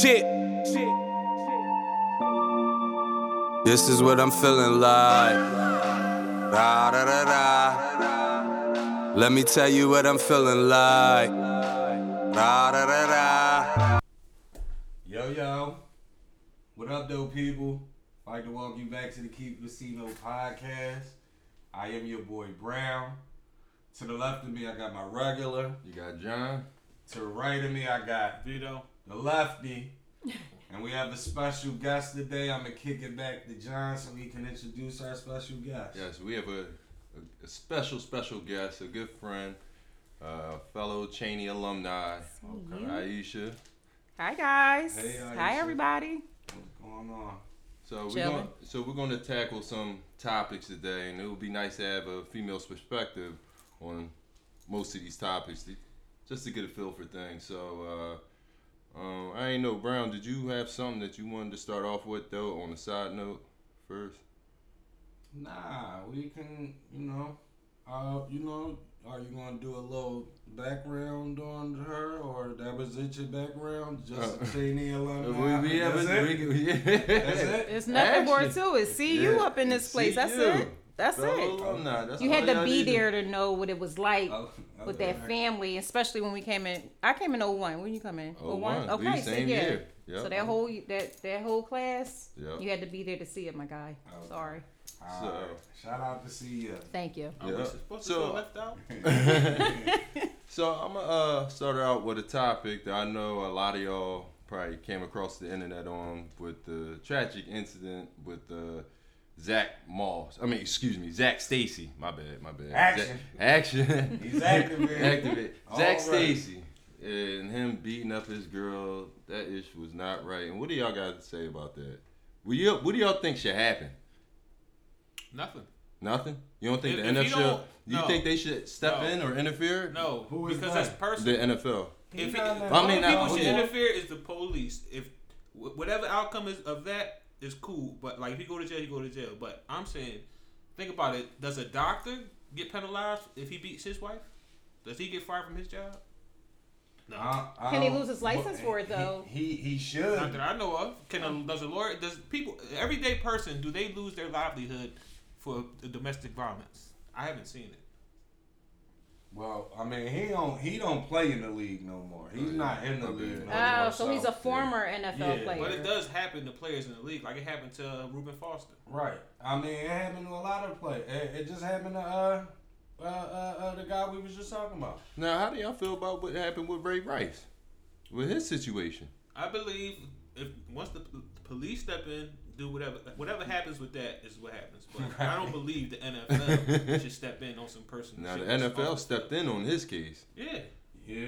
Shit. This is what I'm feeling like. Da da da da. Let me tell you what I'm feeling like. Da da da da. Yo, yo. What up, though, people? I'd like to welcome you back to the Keep Casino podcast. I am your boy Brown. To the left of me, I got my regular. You got John. To the right of me, I got Vito. The lefty. and we have a special guest today. I'm going to kick it back to John so he can introduce our special guest. Yes, we have a, a, a special, special guest, a good friend, uh, fellow Cheyney alumni, Okay. Aisha. Hi guys. Hey, Aisha. Hi everybody. What's going on? So we're Chilling. going so we're going to tackle some topics today, and it would be nice to have a female's perspective on most of these topics, just to get a feel for things. So uh, um, I ain't know, Brown. Did you have something that you wanted to start off with though, on a side note first? Nah, we can, you know, uh, you know, are you gonna do a little background on her, or that was it your background? Just Uh, Cheyney alumni. We, we have That's a, it? we, yeah. That's it? It's nothing more Actually, to it. See you up in this place. see That's you. it. That's Fellow it. alumni, that's You had to be need to- there to know what it was like Oh, with that family, especially when we came in. I came in 01. When you come in? Oh, 01? one. Okay, We so same yeah. year. Yep. So that whole that that whole class, Yep. you had to be there to see it, my guy. Oh. Sorry. So- right. shout out to see you. Thank you. Are we Yeah. supposed to So- left out? So I'm gonna uh, start out with a topic that I know a lot of y'all probably came across the internet on with the tragic incident with uh, Zack Moss. I mean, excuse me, Zac Stacy. My bad, my bad. Action. Zach- action. He's activated. Activate. All Zach right. Stacy and him beating up his girl. That issue was not right. And what do y'all got to say about that? What do y'all, what do y'all think should happen? Nothing. Nothing. You don't think If- the if you NFL? don't- you no. think they should step No. in or interfere? No, Who is because that? that's The. NFL. If it, not the that- I mean, people not- should interfere is the police. If whatever outcome is of that is cool, but like if you go to jail, you go to jail. But I'm saying, think about it. Does a doctor get penalized if he beats his wife? Does he get fired from his job? No, Uh, I Can he lose his license but for it, though? He he, he should. not that I know of. Can a, does a lawyer? Does people everyday person do they lose their livelihood for domestic violence? I haven't seen it. Well, I mean, he don't he don't play in the league no more. He's Oh, not in the Okay. league no Oh, more. so he's a former NFL Yeah. player. But it does happen to players in the league, like it happened to uh, Reuben Foster. Right. I mean, it happened to a lot of play. It, it just happened to uh, uh, uh, uh, the guy we was just talking about. Now, how do y'all feel about what happened with Ray Rice, with his situation? I believe if once the p- police step in, do whatever whatever happens with that is what happens. But I don't believe the NFL should step in on some personal. Now the NFL stepped in on his case. Yeah, Yeah.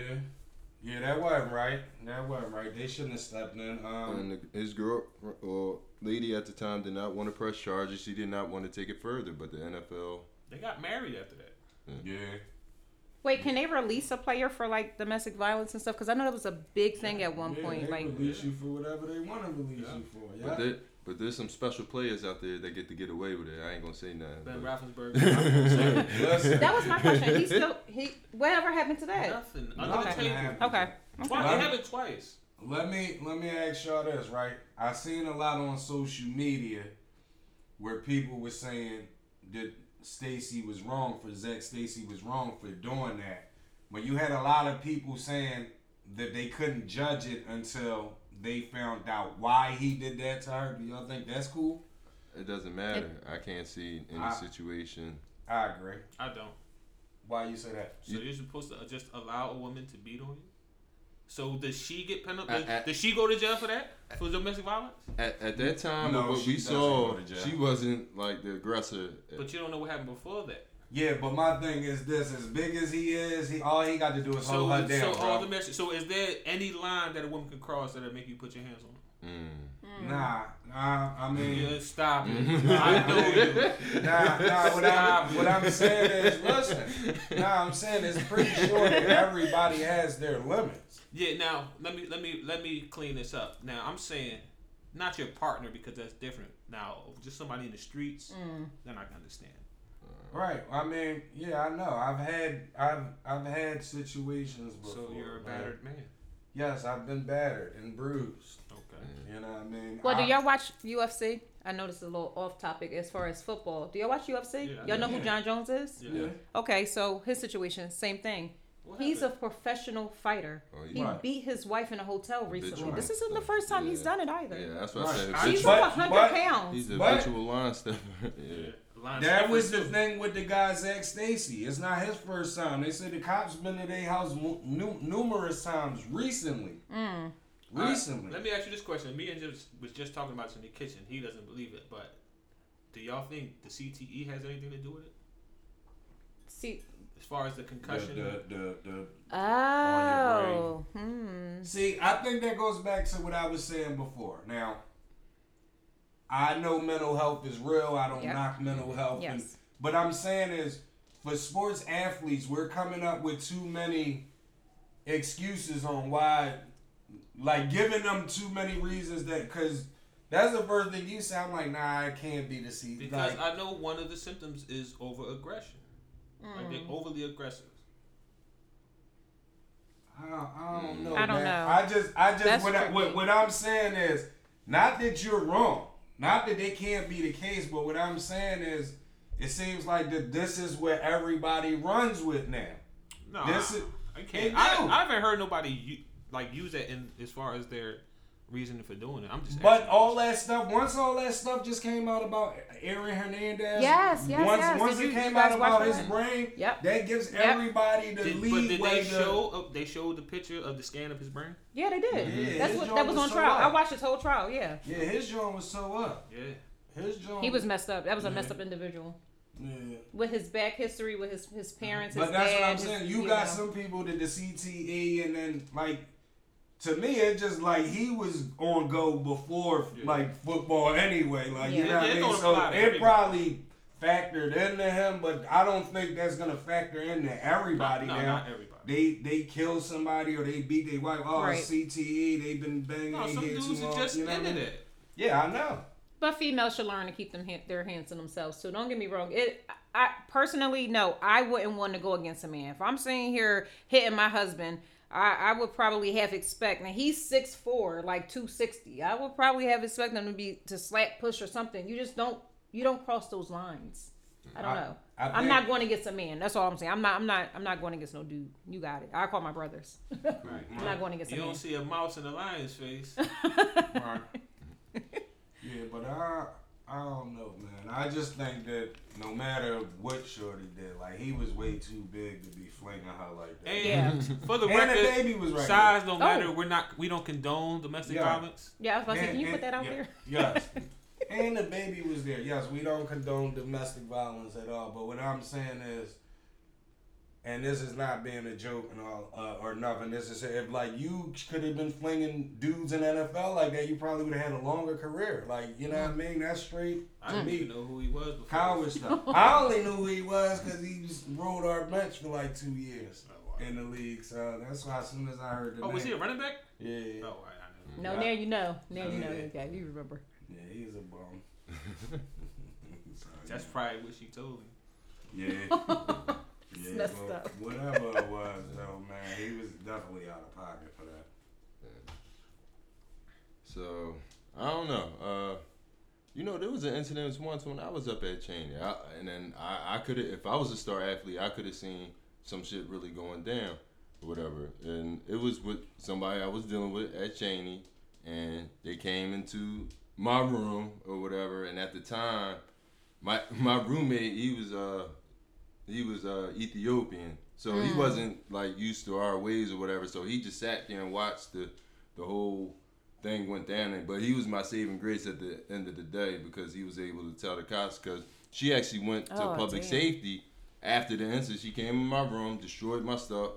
Yeah, that wasn't right. That wasn't right. They shouldn't have stepped in. Um, And the, his girl or lady at the time did not want to press charges. She did not want to take it further, but the NFL. they got married after that. yeah. Wait, can they release a player for like domestic violence and stuff? Because I know that was a big thing at one Yeah, point. They Like, release you for whatever they want to release you for. Yeah. But there, but there's some special players out there that get to get away with it. I ain't gonna say nothing. Ben but- Roethlisberger. That was my question. He still he. Whatever happened to that? Nothing under Nothing the table. happened. Okay. Twice, Well, it happened twice. Let me let me ask y'all this, right? I seen a lot on social media where people were saying that Stacy was wrong for Zac Stacy was wrong for doing that. But you had a lot of people saying that they couldn't judge it until they found out why he did that to her. Do y'all think that's cool? It doesn't matter. I can't see any I- situation. I agree. I don't. Why you say that? So you're supposed to just allow a woman to beat on you. So does she get penalized? I- I- Does she go to jail for that? For domestic violence? At, at that time, No, what she we saw, go to jail. she wasn't like the aggressor. But you don't know what happened before that. Yeah, but my thing is this: as big as he is, he all he got to do is So, hold her down, so bro. all the message. So, is there any line that a woman can cross that'll make you put your hands on her? Mm. Nah, nah. I mean, Yeah, stop it. I know you. Nah, nah. What I'm, what I'm saying is, listen. Nah, I'm saying it's pretty sure that everybody has their limits. Yeah. Now, let me let me let me clean this up. Now, I'm saying not your partner because that's different. Now, just somebody in the streets, then I can understand. Right. I mean, yeah, I know. I've had, I've, I've had situations before. So you're a battered man. Yes, I've been battered and bruised. Okay. Mm. You know what I mean? Well, do y'all watch UFC? I know this is a little off topic as far as football. Do y'all watch UFC? Yeah, y'all know who. Jon Jones is? Yeah. Yeah. Okay, so his situation, same thing. What He's a professional fighter. Oh, He Right. beat his wife in a hotel recently. Habitual. This isn't the first time he's done it either. Yeah, that's what I Right. said. I- He's But- over 100 but- pounds. He's a But- habitual line stepper. yeah. Yeah. Line That was the too. thing with the guy Zac Stacy. It's not his first time. They said the cops been to their house mu- nu- numerous times recently. Mm. All right, Recently. let me ask you this question. Me and just was just talking about this in the kitchen. He doesn't believe it, but do y'all think the CTE has anything to do with it? See, As far as the The, concussion, the, the, the, oh, hmm. See, I think that goes back to what I was saying before. Now, I know mental health is real. I don't Yep. knock mental health. and- but I'm saying is, for sports athletes, we're coming up with too many excuses on why, like giving them too many reasons that, because that's the first thing you say. I'm like, nah, I can't be the season. because Like, I know one of the symptoms is over aggression. Like Mm. they're overly aggressive. I don't, I don't know. I don't man. know. I just, I just, That's what, I, what, what I'm saying is, not that you're wrong, not that they can't be the case, but what I'm saying is, it seems like that this is where everybody runs with now. No, This I, is- I can't. I, I haven't heard nobody like use that in as far as their reasoning for doing it. I'm just. But all that stuff, once all that stuff just came out about Aaron Hernandez, Yes, yes, once, yes. once it you- came you out about his brain, Yep. that gives Yep. everybody the Did, but did they to- show? Uh, they showed the picture of the scan of his brain. Yeah, they did. Yeah, That's what that was was on so trial. up. I watched his whole trial. Yeah, Yeah, his joint was so up. Yeah. His joint. he was messed up. That was a Yeah. messed up individual Yeah. with his back history, with his his parents, his But that's dad. what I'm his- saying. You got know. some people that the CTE and then like to me it just like he was on go before Yeah. like football anyway. Like you Yeah. know what I mean? So it probably factored into him, but I don't think that's gonna factor into everybody no, now. not everybody. They they kill somebody or they beat their wife. Oh, Right. CTE. They've been banging no, some dudes too are long. just you know what I into mean? that. Yeah, I know. But females should learn to keep them hand, their hands to themselves too. Don't get me wrong. It, I personally, no, I wouldn't want to go against a man. If I'm sitting here hitting my husband, I, I would probably have expect. Now he's six four, like two sixty. I would probably have expect him to be to slap, push, or something. You just don't, you don't cross those lines. I don't I- know. I am not going against a man. That's all I'm saying. I'm not. I'm not. I'm not going against no dude. You got it. I call my brothers. I'm not going against You a man. don't see a mouse in a lion's face. Right. yeah, but I I don't know, man. I just think that no matter what Shorty did, like he was way too big to be flinging her like that. And Yeah. for the And the record, baby was right size don't Oh. matter. We're not. We don't condone domestic Yeah. violence. Yeah, I was about to say, can you put that out yeah, there? Yes. and the baby was there. Yes, we don't condone domestic violence at all. But what I'm saying is, and this is not being a joke and all uh, or nothing. This is if like you could have been flinging dudes in NFL like that, you probably would have had a longer career. Like you know what I mean? That's straight I to didn't me. even know who he was before. Coward stuff. I only knew who he was because he just rode our bench for like two years Oh, wow. in the league. So that's why as soon as I heard the Oh, name, was he a running back? yeah, yeah, Oh, I, I know. No, Yeah. now you know. Now you know. Yeah. Okay, you remember. yeah, he's a bum. So, That's probably what she told him. yeah. It's yeah, messed but up. Whatever it was, though, man, he was definitely out of pocket for that. So I don't know. Uh, you know, there was an incident once when I was up at Cheyney, I, and then I, I could have, if I was a star athlete, I could have seen some shit really going down or whatever. And it was with somebody I was dealing with at Cheyney, and they came into my room or whatever. And at the time, my my roommate, he was uh he was uh Ethiopian, so he wasn't like used to our ways or whatever. So he just sat there and watched the the whole thing went down. And, but he was my saving grace at the end of the day because he was able to tell the cops because she actually went to Oh, public damn. safety after the incident. She came in my room, destroyed my stuff,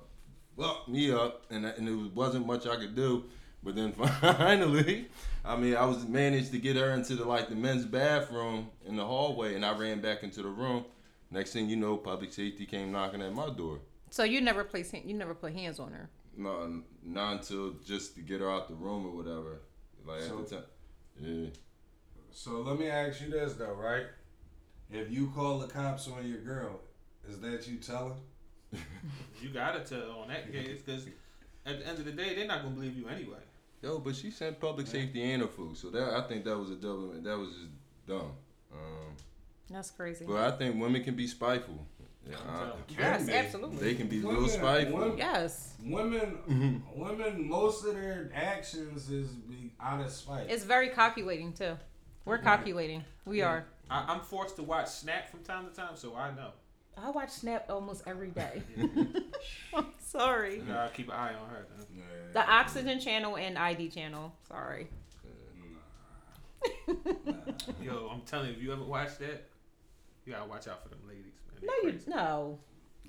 fucked me up, and and it wasn't much I could do. But then finally, I mean, I was managed to get her into the like the men's bathroom in the hallway, and I ran back into the room. Next thing you know, public safety came knocking at my door. So you never place you never put hands on her. No, not until just to get her out the room or whatever. Like So- at the time, yeah. So let me ask you this though, right? If you call the cops on your girl, is that you telling? You gotta tell on that case because at the end of the day, they're not gonna believe you anyway. Yo, but she sent public safety and her food, so that I think that was a double. That was just dumb. Um, That's crazy. but I think women can be spiteful. Yeah, I- Yes, be. absolutely. they can be a Women- little spiteful. women- yes. Women, Mm-hmm. women, most of their actions is be out of spite. It's very calculating too. We're calculating. We are. I, I'm forced to watch Snap from time to time, so I know. I watch Snap almost every day. I'm sorry. You gotta keep an eye on her. Then. Yeah. The Oxygen channel and ID channel. Sorry. Yo, I'm telling you, if you ever watch that, you gotta watch out for them ladies, man. No, They you no.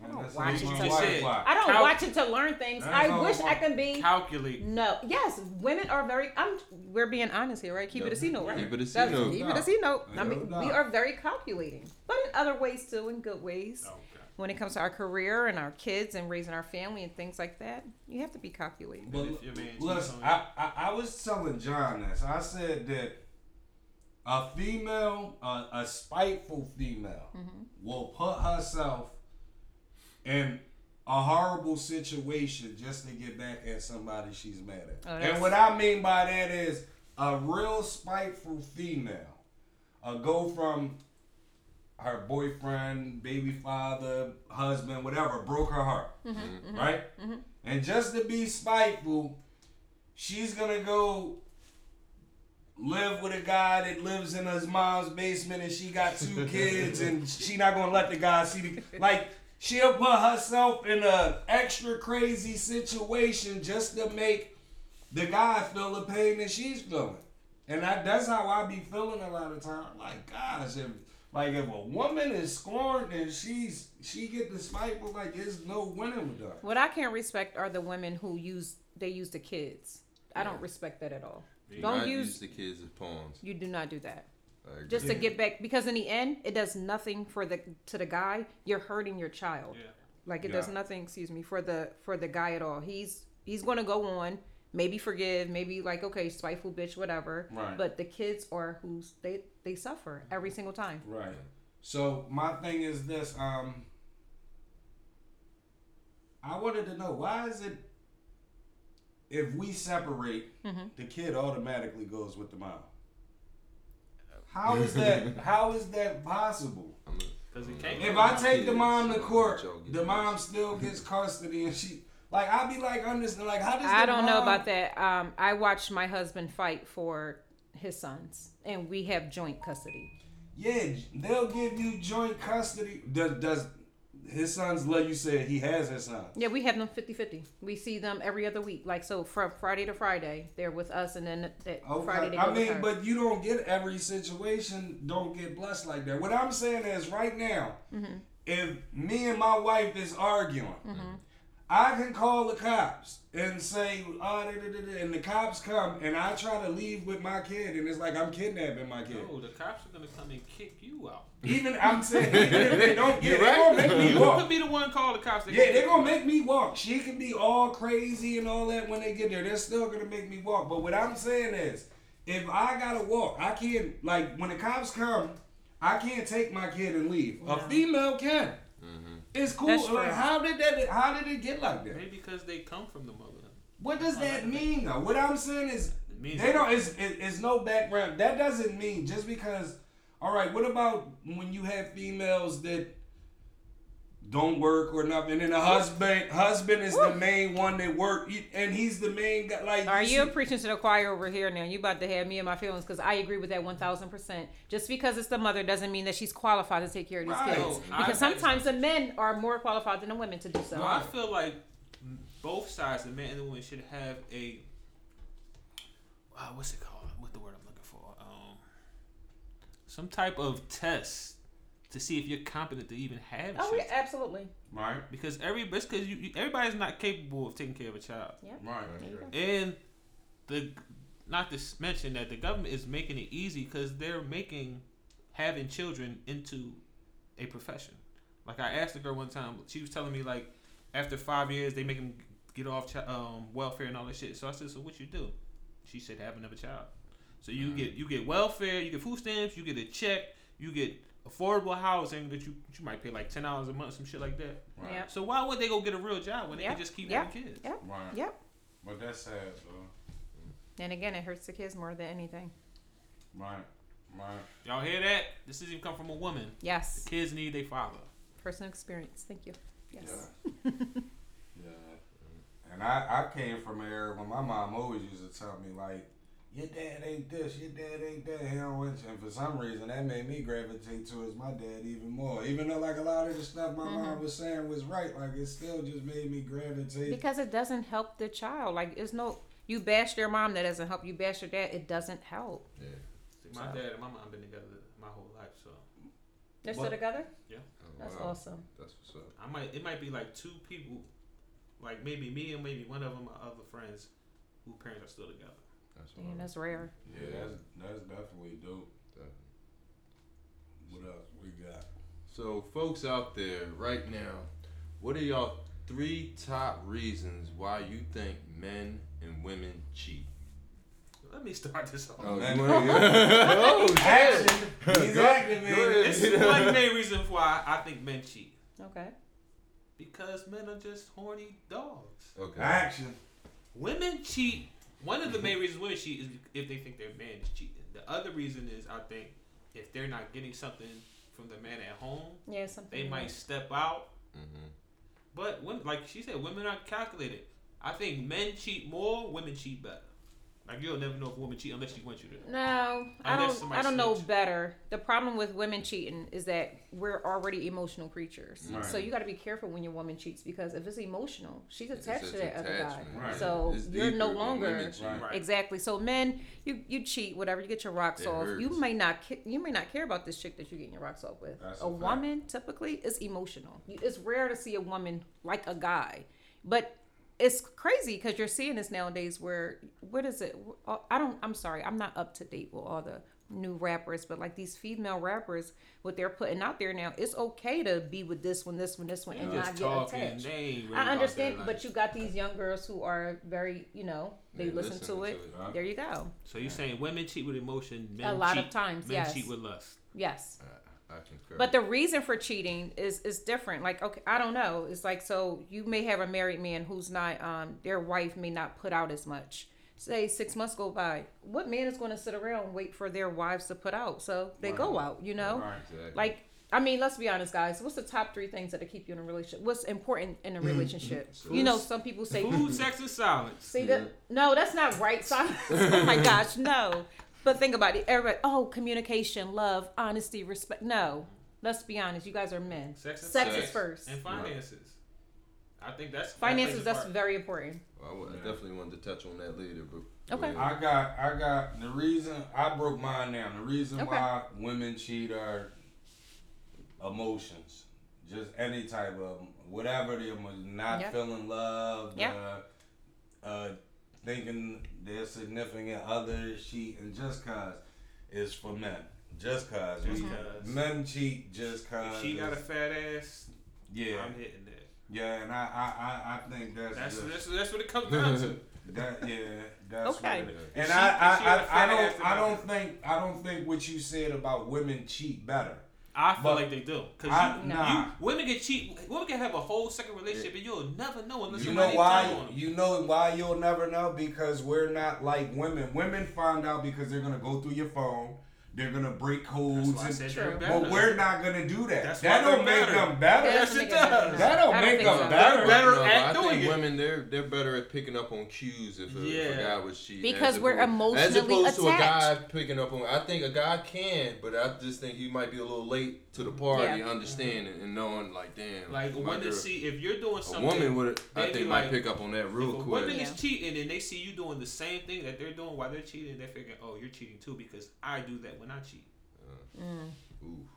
And don't watch it to wife. I don't Cal- watch it to learn things. That's I wish I I can be. Calculate. No, yes, women are very. I'm. We're being honest here, right? Keep it a C note, right? Keep it a C That's- note. Keep it a C note. I mean, doubt. we are very calculating, but in other ways too, in good ways. Oh, okay. When it comes to our career and our kids and raising our family and things like that, you have to be calculating. But if your man listen, I, I I was telling John this. I said that a female, a, a spiteful female, Mm-hmm. will put herself in a horrible situation just to get back at somebody she's mad at. Oh, and what I mean by that is a real spiteful female, a go from her boyfriend, baby father, husband, whatever, broke her heart, Mm-hmm, right? And just to be spiteful, she's gonna go live with a guy that lives in his mom's basement and she got two kids and she not gonna let the guy see the like she'll put herself in a extra crazy situation just to make the guy feel the pain that she's feeling. And that, that's how I be feeling a lot of time. Like, gosh, if like if a woman is scorned and she's she get the spiteful, like there's no winning with her. What I can't respect are the women who use they use the kids. I don't respect that at all. Do Don't not use. use the kids as pawns. You do not do that. I agree. Just to get back because in the end, it does nothing for the to the guy. You're hurting your child. Yeah. Like it does nothing, excuse me, for the for the guy at all. He's he's gonna go on, maybe forgive, maybe like okay, spiteful bitch, whatever. Right. But the kids are who's they they suffer every single time. Right. So my thing is this. Um, I wanted to know why is it if we separate, Mm-hmm. the kid automatically goes with the mom. How is that? how is that possible? I'm Cause it I'm can't. a- If I take the mom to court, the this. mom still gets custody, and she like I'd be like understand like how does I don't know about that. Um, I watched my husband fight for his sons, and we have joint custody. Yeah, they'll give you joint custody. Does, does his sons let you said he has his sons? Yeah, we have them 50-50. We see them every other week. Like so, from Friday to Friday, they're with us, and then that Friday Okay. go I mean, but you don't get every situation. Don't get blessed like that. What I'm saying is, right now, Mm-hmm. if me and my wife is arguing, I can call the cops and say, oh, da, da, da, da," and the cops come, and I try to leave with my kid, and it's like I'm kidnapping my kid. No, the cops are gonna come and kick you out. Even I'm saying, even if they don't, yeah, You're they right. gonna make me You could be the one call the cops. They yeah, they're gonna make me walk. She can be all crazy and all that when they get there. They're still gonna make me walk. But what I'm saying is, if I gotta walk, I can't. Like when the cops come, I can't take my kid and leave. A female can. Mm-hmm. It's cool. Like, how did that? How did it get like that? Maybe because they come from the mother. What does that mean though? What I'm saying is, It means they don't. It's, it, it's no background. That doesn't mean just because. All right. What about when you have females that don't work or nothing, and the husband husband is the main one that work, and he's the main guy. Like, Are you see- preaching to the choir over here now? You about to have me and my feelings because I agree with that one thousand percent. Just because it's the mother doesn't mean that she's qualified to take care of these Right. kids. No, I- Because sometimes the men are more qualified than the women to do so. No, I feel like both sides, the man and the woman, should have a. Uh, what's it called? What the word I'm looking for? Um, some type of test to see if you're competent to even have Oh yeah, absolutely. right, Because every it's because you, you, everybody's not capable of taking care of a child, right, There and the not to mention that the government is making it easy because they're making having children into a profession. Like I asked the girl one time, she was telling me like after five years they make them get off chi- um, welfare and all that shit. So I said, so what you do? She said, have another child. So you get you get welfare, you get food stamps, you get a check, you get affordable housing that you you might pay like ten dollars a month, some shit like that. right, Yep. So why would they go get a real job when they Yep. can just keep Yep. having kids? Yep. right. Yep. But that's sad, though. And again, it hurts the kids more than anything. Right, right. Y'all hear that? This is even come from a woman. Yes. Kids need their father. Personal experience. Thank you. Yes. Yeah. yeah. And I, I came from an era when my mom always used to tell me like, your dad ain't this, your dad ain't that. He don't want you." And for some reason, that made me gravitate towards my dad even more. Even though like a lot of the stuff my mom mm-hmm. was saying was right, like it still just made me gravitate. Because it doesn't help the child. Like, it's no. You bash your mom, that doesn't help. You bash your dad, it doesn't help. Yeah. See, my dad and my mom been together my whole life, so They're still What? together? Oh, That's wow. awesome. That's what's up. I might it might be like two people, like maybe me and maybe one of them my other friends, who parents are still together. That's Damn, wild. that's rare. yeah, that's that's definitely dope. Definitely. What else we got? So, folks out there right now, what are y'all three top reasons why you think men and women cheat? Let me start this off. Oh, man. wanna- oh, shit. Action. He's Go- acting, man. This is one main reason why I think men cheat. Okay. Because men are just horny dogs. Okay. Action. Women cheat. One of the main reasons women cheat is if they think their man is cheating. The other reason is I think if they're not getting something from the man at home, Yeah, something. they like might step out. Mm-hmm. But women, like she said, women are calculated. I think men cheat more, women cheat better. Like you'll never know if a woman cheat unless she wants you to. No, I don't. I don't know snitch. better. The problem with women cheating is that we're already emotional creatures. Right. So you got to be careful when your woman cheats because if it's emotional, she's attached to that other guy. right. So It's you're no longer women cheat. Right. Right. exactly. So men, you you cheat whatever you get your rocks It off. You may not ca- you may not care about this chick that you're getting your rocks off with. That's a a woman typically is emotional. It's rare to see a woman like a guy, but it's crazy because you're seeing this nowadays. Where what is it? I don't. I'm sorry. I'm not up to date with all the new rappers, but like these female rappers, what they're putting out there now, it's okay to be with this one, this one, this one, They and not get talking. attached. Really I understand, but you got these young girls who are very, you know, they They listen, listen to to it. it, huh? There you go. So you're saying women cheat with emotion, men A lot cheat, of times, men yes. cheat with lust. Yes. I concur. But the reason for cheating is is different. Like, okay, I don't know. It's like so you may have a married man who's not um their wife may not put out as much. Say six months go by. What man is going to sit around and wait for their wives to put out? So they go out, you know? Right. Exactly. Like, I mean, let's be honest, guys. What's the top three things that keep you in a relationship? What's important in a relationship? you know, some people say Food, sex, and silence. See that? No, that's not right. Silence. oh my gosh, no. But think about it. Everybody, oh, communication, love, honesty, respect. No, let's be honest. You guys are men. Sex and Sex Sex. is first. and finances. I think that's Finances. plays a That's very important. Well, I, wa- I definitely wanted to touch on that later, but Okay. I got, I got the reason I broke mine down. The reason Okay. why women cheat are emotions, just any type of whatever the emotion, not Yep. feeling love, Yep. uh, uh, thinking their significant other is cheating just cause is for men. Just cause, Just We- 'cause. men cheat just cause. If she got a fat ass. yeah, I'm hitting that. yeah, and I, I, I, I think that's That's just, that's that's what it comes down to. That yeah, that's Okay. what it is. And she- I, if I, she had a I, I fat ass, don't, I I- don't think, I don't think what you said about women cheat better. I feel But- like they do. Cause I- you, nah. you, women get cheat. Women can have a whole second relationship and you'll never know unless You know why? You know why you'll never know because we're not like women. Women find out because they're gonna go through your phone. They're gonna break That's codes. why I and- said True. better. but we're not gonna do that. That's that don't make better. them better. That Yes, it make a difference. does. That don't make them so. better. They're better No, at I doing think it. women they're they're better at picking up on cues if a, if a guy was cheating. Because as we're opposed- as emotionally opposed to a guy picking up on. I think a guy can, but I just think he might be a little late to the party, Yeah. Mm-hmm. understanding and knowing like damn. Like when they see if you're doing something, a something. woman would I they be think like- might pick up on that real if a quick. woman Yeah. is cheating and they see you doing the same thing that they're doing while they're cheating, they're figuring, oh, you're cheating too because I do that when I cheat. Uh, mm. Ooh.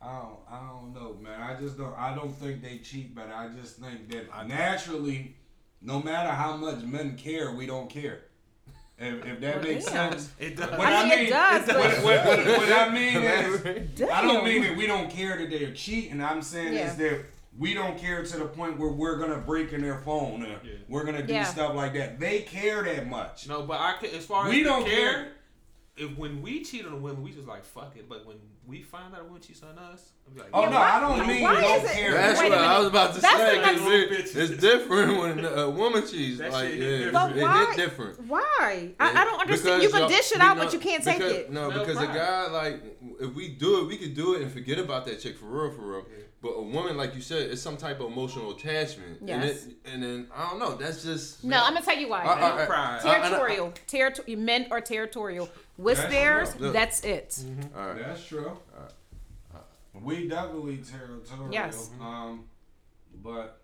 I don't, I don't know, man. I just don't. I don't think they cheat, but I just think that naturally, no matter how much men care, we don't care. If, if that Well, makes damn. sense. It does. What I mean, it does, what, what, what, what I mean is, I don't mean that we don't care that they're cheating. I'm saying Yeah. is that we don't care to the point where we're gonna break in their phone or Yeah. we're gonna do Yeah. stuff like that. They care that much. No, but I can, as far as We don't care, care. If when we cheat on a woman, we just like fuck it. But when we find out a woman cheats on us, I'm like, Oh yeah, no, why- I don't mean why don't is it- care. That's what I was about to That's say. next- it- it's different when a woman cheats. That like, shit yeah, hit different. But why? hit different. Why? I, I don't understand. Because You can dish it out, know- but you can't take it. No, No because a guy like if we do it, we could do it and forget about that chick for real, for real. Yeah. But a woman, like you said, it's some type of emotional attachment. Yes. And, it, and then I don't know. That's just No, I'm gonna tell you why. I- I- I- Pride. I- I- territorial. Territory. Men are territorial. With That's theirs, true. that's it. all right. That's true. We definitely territorial. Yes. Um, but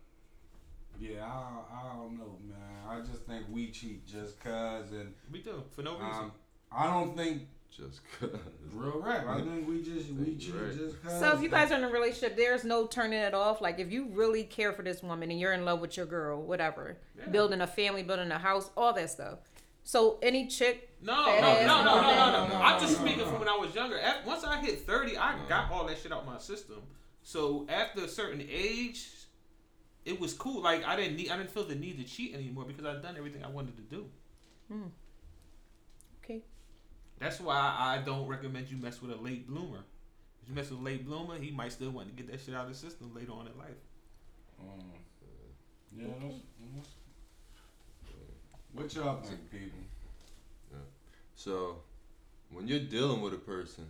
yeah, I, I don't know, man. I just think we cheat just cause, and we do for no reason. um, I don't think Just cause. real rap. I think we just we cheat Right. just cause. So if you guys are in a relationship, there's no turning it off. Like if you really care for this woman and you're in love with your girl, whatever, Yeah. building a family, building a house, all that stuff. So any chick, No, no, Fat no, no, no, no, no, no. I'm just speaking from when I was younger. Af- Once I hit 30, I got all that shit out my system. So after a certain age, it was cool. Like I didn't need, I didn't feel the need to cheat anymore because I'd done everything I wanted to do. okay, That's why I don't recommend you mess with a late bloomer. If you mess with a late bloomer, he might still want to get that shit out of the system later on in life. Um, yeah. that's- that's- What y'all think, people? So, when you're dealing with a person,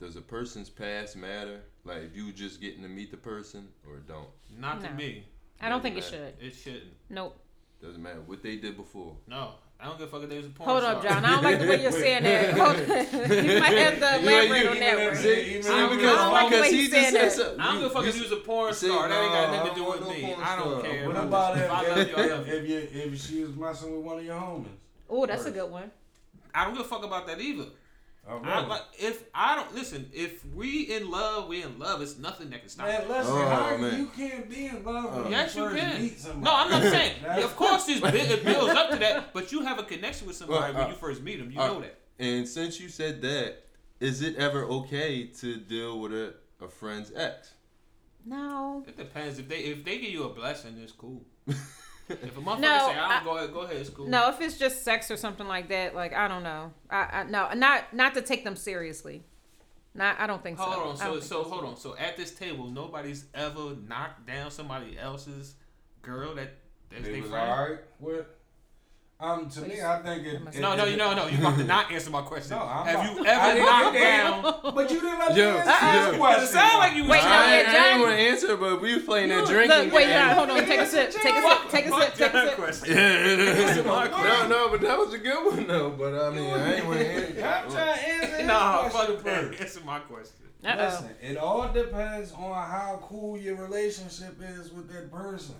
does a person's past matter? Like if you just getting to meet the person, or don't? Not to me. I don't think it should. It shouldn't. Nope. Doesn't matter what they did before. No, I don't give a fuck if they was a porn star. Hold up. John. I don't like the way you're saying that. Hold you might have to You- elaborate you- on that one. See, even See, if because, it's don't like the way he he's just saying said that. I don't give a fuck if you was a porn See, star. that ain't got nothing to do oh, with want me. I don't star. care. What about I if, if if she was messing with one of your homies? Oh, that's a good one. I don't give a fuck about that either. Oh, I, like, if I don't listen, if we in love, we in love. It's nothing that can stop. Man, listen, Oh, how, man. you can't be in love Oh. Yes, you you can. No, I'm not saying. Of course, it builds up to that, but you have a connection with somebody Well, when uh, you first meet them. You uh, know that. And since you said that, is it ever okay to deal with a, a friend's ex? No. It depends. If they if they give you a blessing, it's cool. If a motherfucker No, say, "I I- go ahead, go ahead," it's cool. No, if it's just sex or something like that, like I don't know. I, I no, not not to take them seriously. Not, I don't think so. Hold on. I don't So so hold on. So at this table, nobody's ever knocked down somebody else's girl that that's They they was friend. alright with. Um, to me, I think it. it- No, no, it- you know, no. You about to not answer my question. No, I'm Have not- you ever knocked down? But you didn't let me Yo, answer uh-uh. this question. It sounded like you Wait, no, I, yeah, ain't- I John- ain't want to answer, but we was playing that Look, drinking wait, game. John, hold on. Take a sip. Take a sip. Take a sip. Take a sip. question. no, no, but that was a good one though. But I mean, I ain't want to I'm answer. trying to answer No, question fuck that. first. Answer my question. Uh-oh. Listen, it all depends on how cool your relationship is with that person.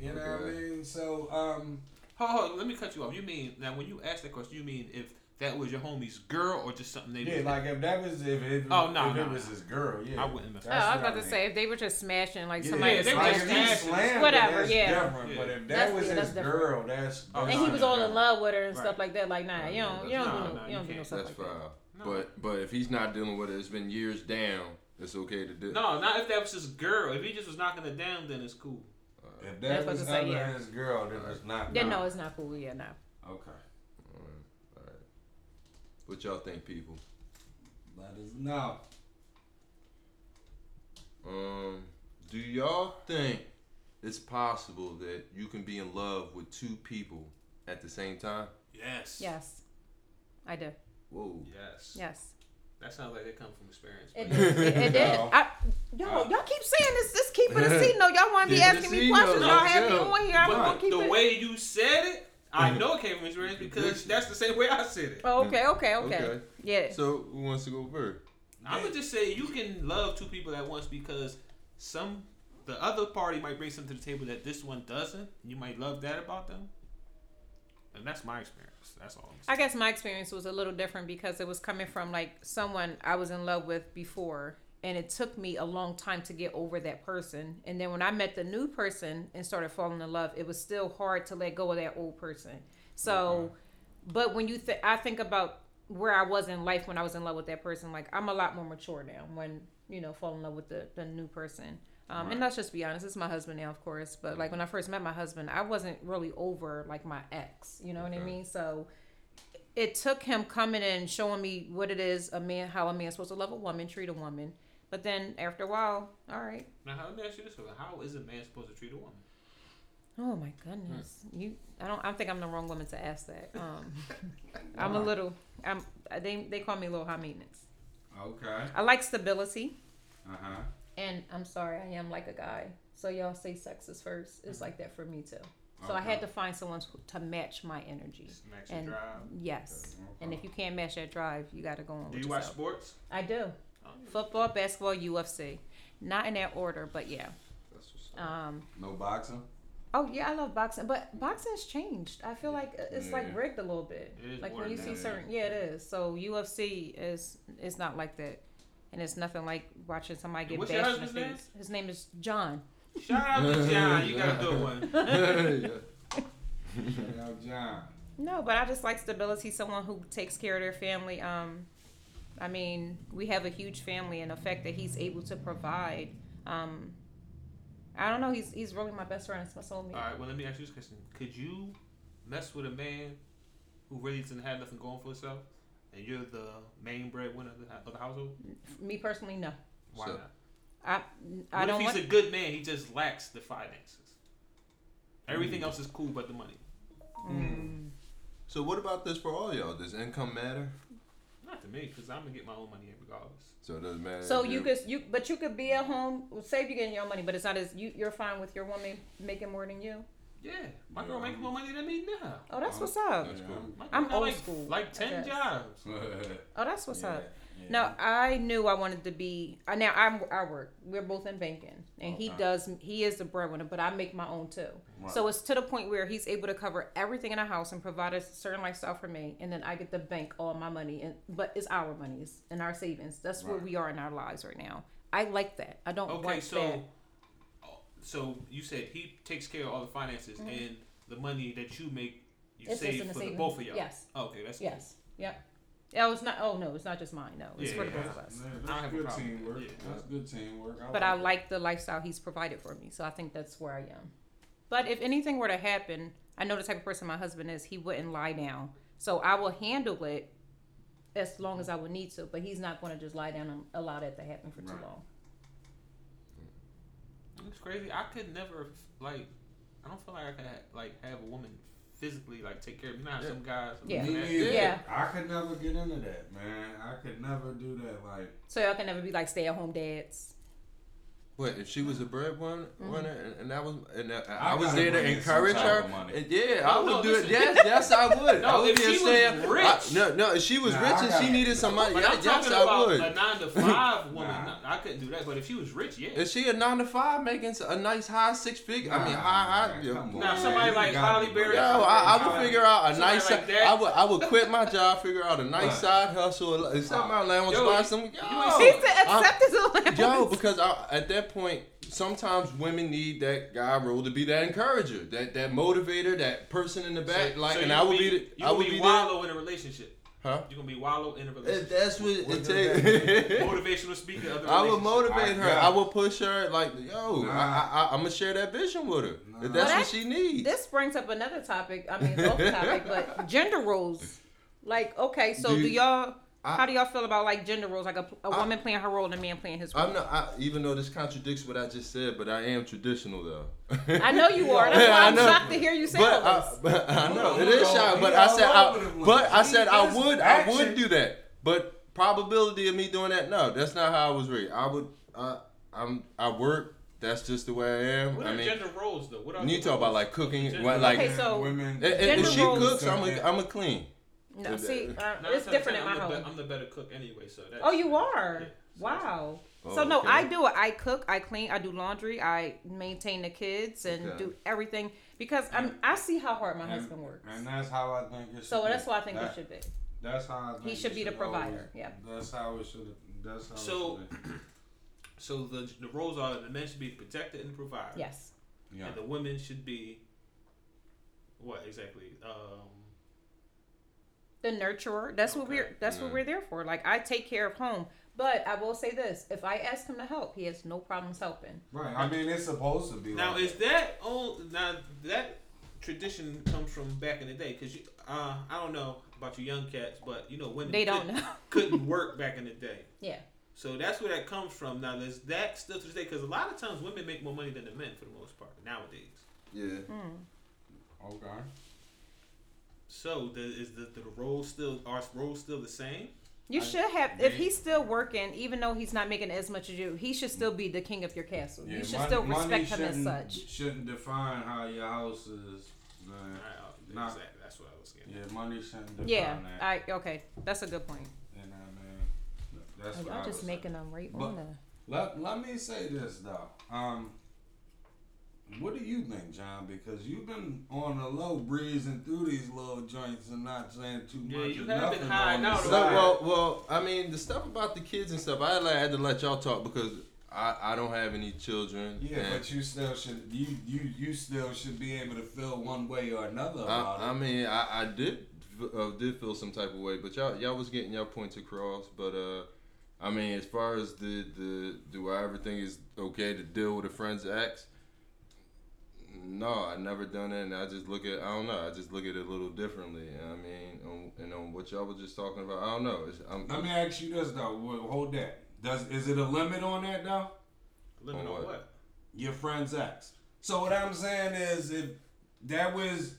You know what I mean? So, um, Hold, hold, let me cut you off. You mean now when you ask that question, you mean if that was your homie's girl or just something they yeah, did? like if that was if, if, Oh, no, if no, it was no. his girl, yeah. I wouldn't have- Oh, I was what about to mean. say if they were just smashing like Yeah, somebody yeah, they smashed were like him. smashing. slammed Whatever, it, that's yeah. different. Yeah. But if that That's- was yeah, his different. girl, that's, Oh, that's and he was all in love with her and Right. stuff like that. Like, nah, you don't, you don't No, do no, no, you you don't do no stuff like that. foul. No. But but if he's not dealing with it, it's been years down. It's okay to do. No, not if that was his girl. If he just was knocking it down, then it's cool. If That's that what was to say, ever yeah. his girl, then it's not. Yeah, no, it's not cool. Yeah, no. Okay. Alright. What y'all think, people? Let us know. Um, do y'all think it's possible that you can be in love with two people at the same time? Yes. Yes, I do. Whoa. Yes. Yes, That sounds like they come from experience. it did. It, it did. No. I, yo, Uh, y'all keep saying this. This keep it a seat. No, y'all want to be Keep it a asking me questions. no, Y'all have me on here. I'm gonna keep the it. way you said it, I know it came from experience because that's the same way I said it. Oh, okay, okay, okay. Okay. Yeah. So who wants to go first? I would just say you can love two people at once because some the other party might bring something to the table that this one doesn't. You might love that about them, and that's my experience. That's all. I guess my experience was a little different because it was coming from like someone I was in love with before, and it took me a long time to get over that person. And then when I met the new person and started falling in love, it was still hard to let go of that old person. So, but when you think, I think about where I was in life when I was in love with that person. Like I'm a lot more mature now when you know fall in love with the the new person. Um, And let's just be honest, it's my husband now, of course. But like when I first met my husband, I wasn't really over like my ex. You know what I mean? So it took him coming in and showing me what it is a man, how a man's supposed to love a woman, treat a woman. But then after a while, all right. Now, how, let me ask you this. How is a man supposed to treat a woman? Oh my goodness, you! I don't. I think I'm the wrong woman to ask that. Um, I'm a little. I'm. They they call me a little high maintenance. Okay. I like stability, Uh huh. And I'm sorry, I am like a guy. So y'all say sex is first. It's like that for me too. So I had to find someone to match my energy. Just match your And drive. yes, and if you can't match that drive, you got to go on. Do with you watch yourself. sports? I do. Oh, Football, basketball, UFC. Not in that order, but yeah. That's what's up. Um, No boxing. oh yeah, I love boxing, but boxing's changed. I feel like it's like rigged a little bit. It is Like when you see certain, yeah, it is. So UFC is is not like that, and it's nothing like watching somebody get What's your bashed in the husband's name? His name is John. Shout out to John. You got a good one. Shout out John. No, but I just like stability. Someone who takes care of their family. Um, I mean, we have a huge family, and the fact that he's able to provide. Um, I don't know. He's he's really my best friend. It's my soulmate. All right. Well, let me ask you this question: Could you mess with a man who really doesn't have nothing going for himself, and you're the main breadwinner of the, of the household? Me personally, no. Why So- not? I I What don't if want. he's a good man? He just lacks the finances. Everything else is cool but the money. Mm. So what about this for all y'all? Does income matter? Not to me, because I'm gonna get my own money regardless. So it doesn't matter. So you could you but you could be at home. save you're getting your own money, but it's not as you. You're fine with your woman making more than you. Yeah, my girl making more money than me now. Oh, that's what's up. That's cool. I'm old like, school, Like ten guess. jobs. Oh, that's what's Yeah, up. yeah. No, I knew I wanted to be. uh, Now I'm I work. We're both in banking, and he does. He is the breadwinner, but I make my own too. So it's to the point where he's able to cover everything in the house and provide a certain lifestyle for me, and then I get to bank all my money. And but it's our money, it's in our savings. That's where we are in our lives right now. I like that. I don't Okay, want so that. Oh, so you said he takes care of all the finances and the money that you make, you Mm-hmm. It's save in the for the savings. both of y'all. Yes. Okay, that's good. Yes. Yep. Oh, it's not. Oh no, it's not just mine. No, it's Yeah, for the both of us. Yeah, I don't that's have a good problem teamwork. yeah. That's good teamwork. but I that. like the lifestyle he's provided for me, so I think that's where I am. But if anything were to happen, I know the type of person my husband is. He wouldn't lie down, so I will handle it as long as I would need to. But he's not going to just lie down and allow that to happen for too long. It's crazy. I could never like. I don't feel like I could ha- like have a woman physically like take care of me. You know how Yeah. some guys. Yeah. Me Yeah. Yeah. I could never get into that, man. I could never do that. Like, So y'all can never be like stay at home dads. What if she was a breadwinner, Mm-hmm. and, and that was, and that, I I, was there to bring in some encourage her? and yeah, No, I would no, do it. Yes, yes, I would. No, I would if be she a stay- was rich- I- no, no, if she was Nah, rich and gotta- she needed some money, But yeah, I'm yes, I about would. a nine to five woman. Nah. No, I couldn't do that. But if she was rich, yeah. Is she a nine to five making a nice high six figure? I mean, high, high. man, yo, come on, Now man. somebody You like Halle Berry. Yo. I, I would figure out a Somebody nice. like. I would I would quit my job, figure out a nice side hustle, accept my allowance, Yo, buy some. Yo, He said I'm- accept his allowance. Yo, because I, at that point, sometimes women need that guy role to be that encourager, that that motivator, that person in the back. like, and I would be, be, You I would be be there. wallow in a relationship. Huh? You're gonna be wallow in a If relationship. that's what it takes. Motivational speaker of I would relationship. motivate her. got I it. would push her. Like, yo, Nah. I, I, I'm gonna share that vision with her. Nah. If that's Well, what she needs. This brings up another topic. I mean, it's off the topic, but gender roles. Like, okay, so Do do, y'all? I- how do y'all feel about like gender roles? Like a, a I- woman playing her role and a man playing his role. I'm not. I, even though this contradicts what I just said, but I am traditional though. I know you are. That's why I I'm know. shocked to hear you say But all I, this. but I know it is all- shy. he But I said, I, but I said I would, I would do that. But probability of me doing that, no, that's not how I was raised. I would, I, I'm, I work. That's just the way I am. What I are mean, gender roles though? What are when you the talk about like cooking, what, like, Okay, so- women. if, if she roles- cooks, I'm a, I'm a clean. No, see, uh, No, it's that's what I'm different in my I'm the, home. be- I'm the better cook anyway, so that's, Oh, you are. Yeah. Wow. Oh, so no, okay. I do it. I cook, I clean, I do laundry, I maintain the kids, and Okay. do everything because I'm. I see how hard my and, husband works. and that's how I think it should be. So be. that's why I think that, it should be. That's how I think should it be the provider, always- yeah. That's how it should. That's how. So- it should be. So the the roles are the men should be the protector and the provider. Yes. Yeah. And the women should be what exactly? Um, the nurturer. That's what we're that's what we're there for. Like I take care of home. But I will say this: if I ask him to help, he has no problems helping. Right. I mean, it's supposed to be. now like is that on now that tradition comes from back in the day. Cause you, uh, I don't know about you young cats, but you know women They don't couldn't- know. couldn't work back in the day. Yeah. So that's where that comes from. Now, there's that still to this day? Because a lot of times women make more money than the men for the most part nowadays. Yeah. Okay. So the, is the, the role still our role still the same? You I- should have if he's still working, even though he's not making as much as you, he should still be the king of your castle. you should mon- still money respect him as shouldn't- such. Shouldn't define how your house is, man. Right, Nah. exactly. That's what I was getting. Yeah, money shouldn't define Yeah, that. I okay. That's a good point. You know what I mean? That's what I Y'all just was making them right But- on the. Let, let me say this though. Um, what do you think, John? Because you've been on the low breezing through these little joints and not saying too Yeah, much you or have nothing been high on now, So, well, well, I mean, the stuff about the kids and stuff, I like, had to let y'all talk because I, I don't have any children. yeah, and but you still should you you you still should be able to feel one way or another about I, I mean, I, I did uh, did feel some type of way, but y'all y'all was getting your points across. But uh, I mean, as far as the the do I ever think it's okay to deal with a friend's ex? No, I never done it, and I just look at I don't know. I just look at it a little differently. I mean, on, and on what y'all was just talking about, I don't know. It's, I'm, Let me ask you this though. Hold that. Does is it a limit on that though? Living On on what? what? your friend's ex. So what I'm saying is, if that was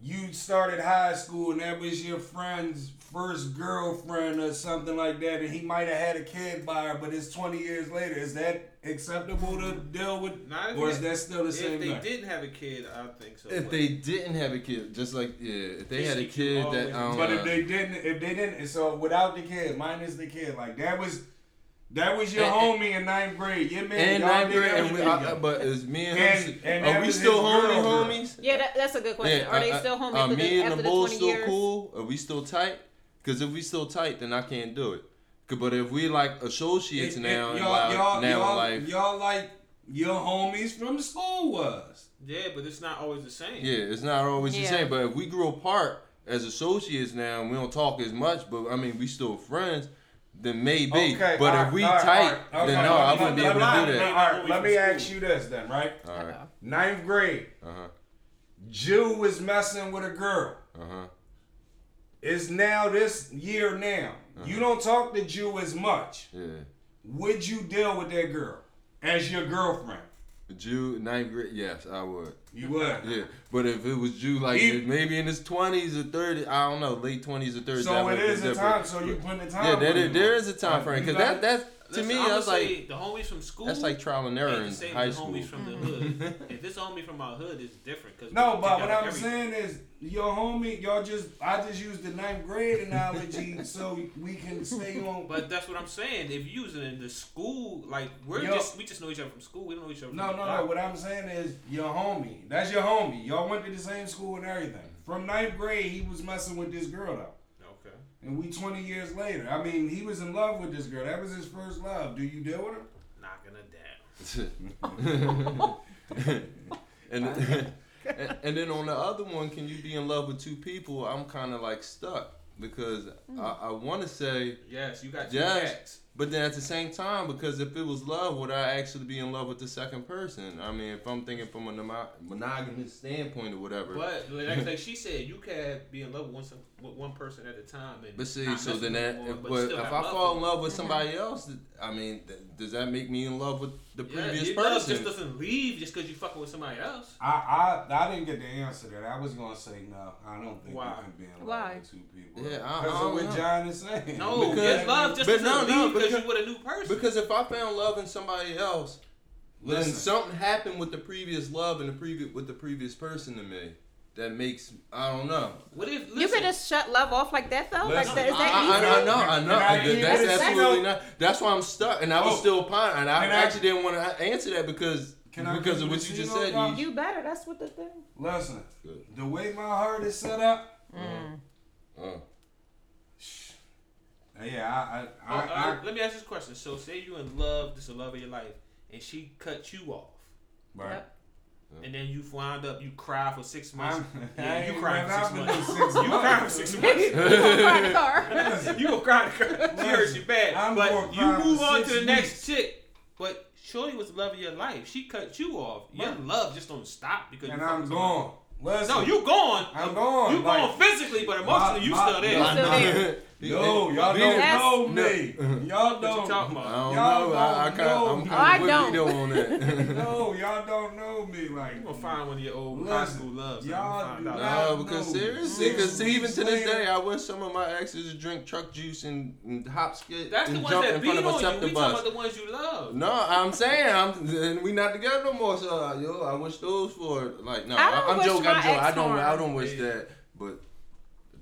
you started high school and that was your friend's first girlfriend or something like that, and he might have had a kid by her, but it's 20 years later, is that acceptable to deal with, Not if or is that still the If same If they thing? didn't have a kid, I think so. if but- they didn't have a kid, just like yeah, if they had a Just keep you kid that I don't But know. if they didn't, if they didn't, so without the kid, minus the kid, like that was. That was your And- homie in ninth grade. Your man, and ninth grade, and we, I, but is me and, And- him, and are we still homie girl, girl. homies? Yeah, that, that's a good question. Are they uh, still homies Are after, me the, and after the the bull still years? cool? Are we still tight? Because if we still tight, then I can't do it. But if we like associates It- it- now, in y'all, life, y'all, now y'all, in life, y'all like your homies from school was. yeah, but it's not always the same. yeah, it's not always the same. But if we grew apart as associates now, and we don't talk as much, but I mean, we still friends. Then maybe, Okay, but alright, if we alright, tight, alright, okay, then no, let I me- wouldn't be let able me- to do that. All right, let me ask you this then, right? All right, Ninth grade, uh huh, Jew was messing with a girl. uh huh. It's now this year now. You uh-huh. don't talk to Jew as much. Yeah. Would you deal with that girl as your girlfriend? Jew ninth grade, yes, I would. You would. Yeah, but if it was Jew, like He- maybe in his twenties or thirties, I don't know, late twenties or thirties. So that it would be is a different. time. So you putting the time. Yeah, there, frame there on. a time frame because got that it? that's to Listen, me I'ma that's like the homies from school. that's like trial and error ain't in the same high as school. homies from the hood. if it's a homie from our hood, it's different. Cause No, we but what together I'm every- saying is, your homie, y'all just, I just used the ninth grade analogy so we can stay on. But that's what I'm saying. If you using it in the school, like we're Yo. just we just know each other from school. We don't know each other. No, from no, the no. What I'm saying is, your homie. That's your homie. Y'all went to the same school and everything. From ninth grade, he was messing with this girl though, Okay. and we 20 years later. I mean, he was in love with this girl. That was his first love. Do you deal with her? Knocking her down. and, and and then on the other one, can you be in love with two people? I'm kind of like stuck because hmm. I, I want to say Yes, you got two Yes. Cats. But then at the same time, because if it was love, would I actually be in love with the second person? I mean, if I'm thinking from a monogamous standpoint or whatever. But like, like she said, you can be in love with one with one person at a time. And But see, so then that, them if, more, but if I fall in love with somebody else, I mean, th- does that make me in love with the Yeah, previous your love person? just doesn't leave just because you fucking with somebody else. I, I, I didn't get the answer that. I was gonna say no. I don't think Why? you can be in love Why? with two people. Yeah, I- I because don't of what. John is saying. No, Because- your love just but doesn't no, no, leave because because- you with a new person. Because if I found love in somebody else, then something happened with the previous love and the previous with the previous person to me that makes I don't know. what if You listen, could just shut love off like that though. Like that, is I, that I, easy? I know, I know. Can I That- keep that's it absolutely second? not. That's why I'm stuck, and I was Oh. still pine, and I I- actually didn't want to answer that because Can because keep of what you just said. though? You, You better. That's what the thing. Listen, Good. the way my heart is set up, Mm. uh, yeah, I, I, Oh, I, uh, let me ask this question. So, say you in love, this is the love of your life, and she cut you off, right. Yep. and then you wound up, you cry for six months. I'm, yeah, I you cry for six months. no six You cry for months. six You months. gonna cry in the car. you gonna cry. She hurt you bad, I'm but you move on to the weeks. next chick. But Shorty was the love of your life. She cut you off. Your Right. love just don't stop because And you I'm gone. Listen, No, you gone. I'm gone, You like- gone physically, but emotionally you My- still there. my- still there. No, y'all don't know me. Y'all What you don't. talking I about? don't Y'all know. I, I don't kinda, know. I'm kind of with don't. Vito on that. No, y'all don't know me. Like You gonna find one of your old Listen, high school loves. y'all do not- No, because know. seriously, because even to this day, I wish some of my exes would drink truck juice and, and hop skit That's and ones jump in front of a on you. septic We talking about the ones you love. No, I'm saying I'm and we not together no more. So uh, yo, I wish those for like no. I am joking. I'm joking. I don't. I don't wish that. But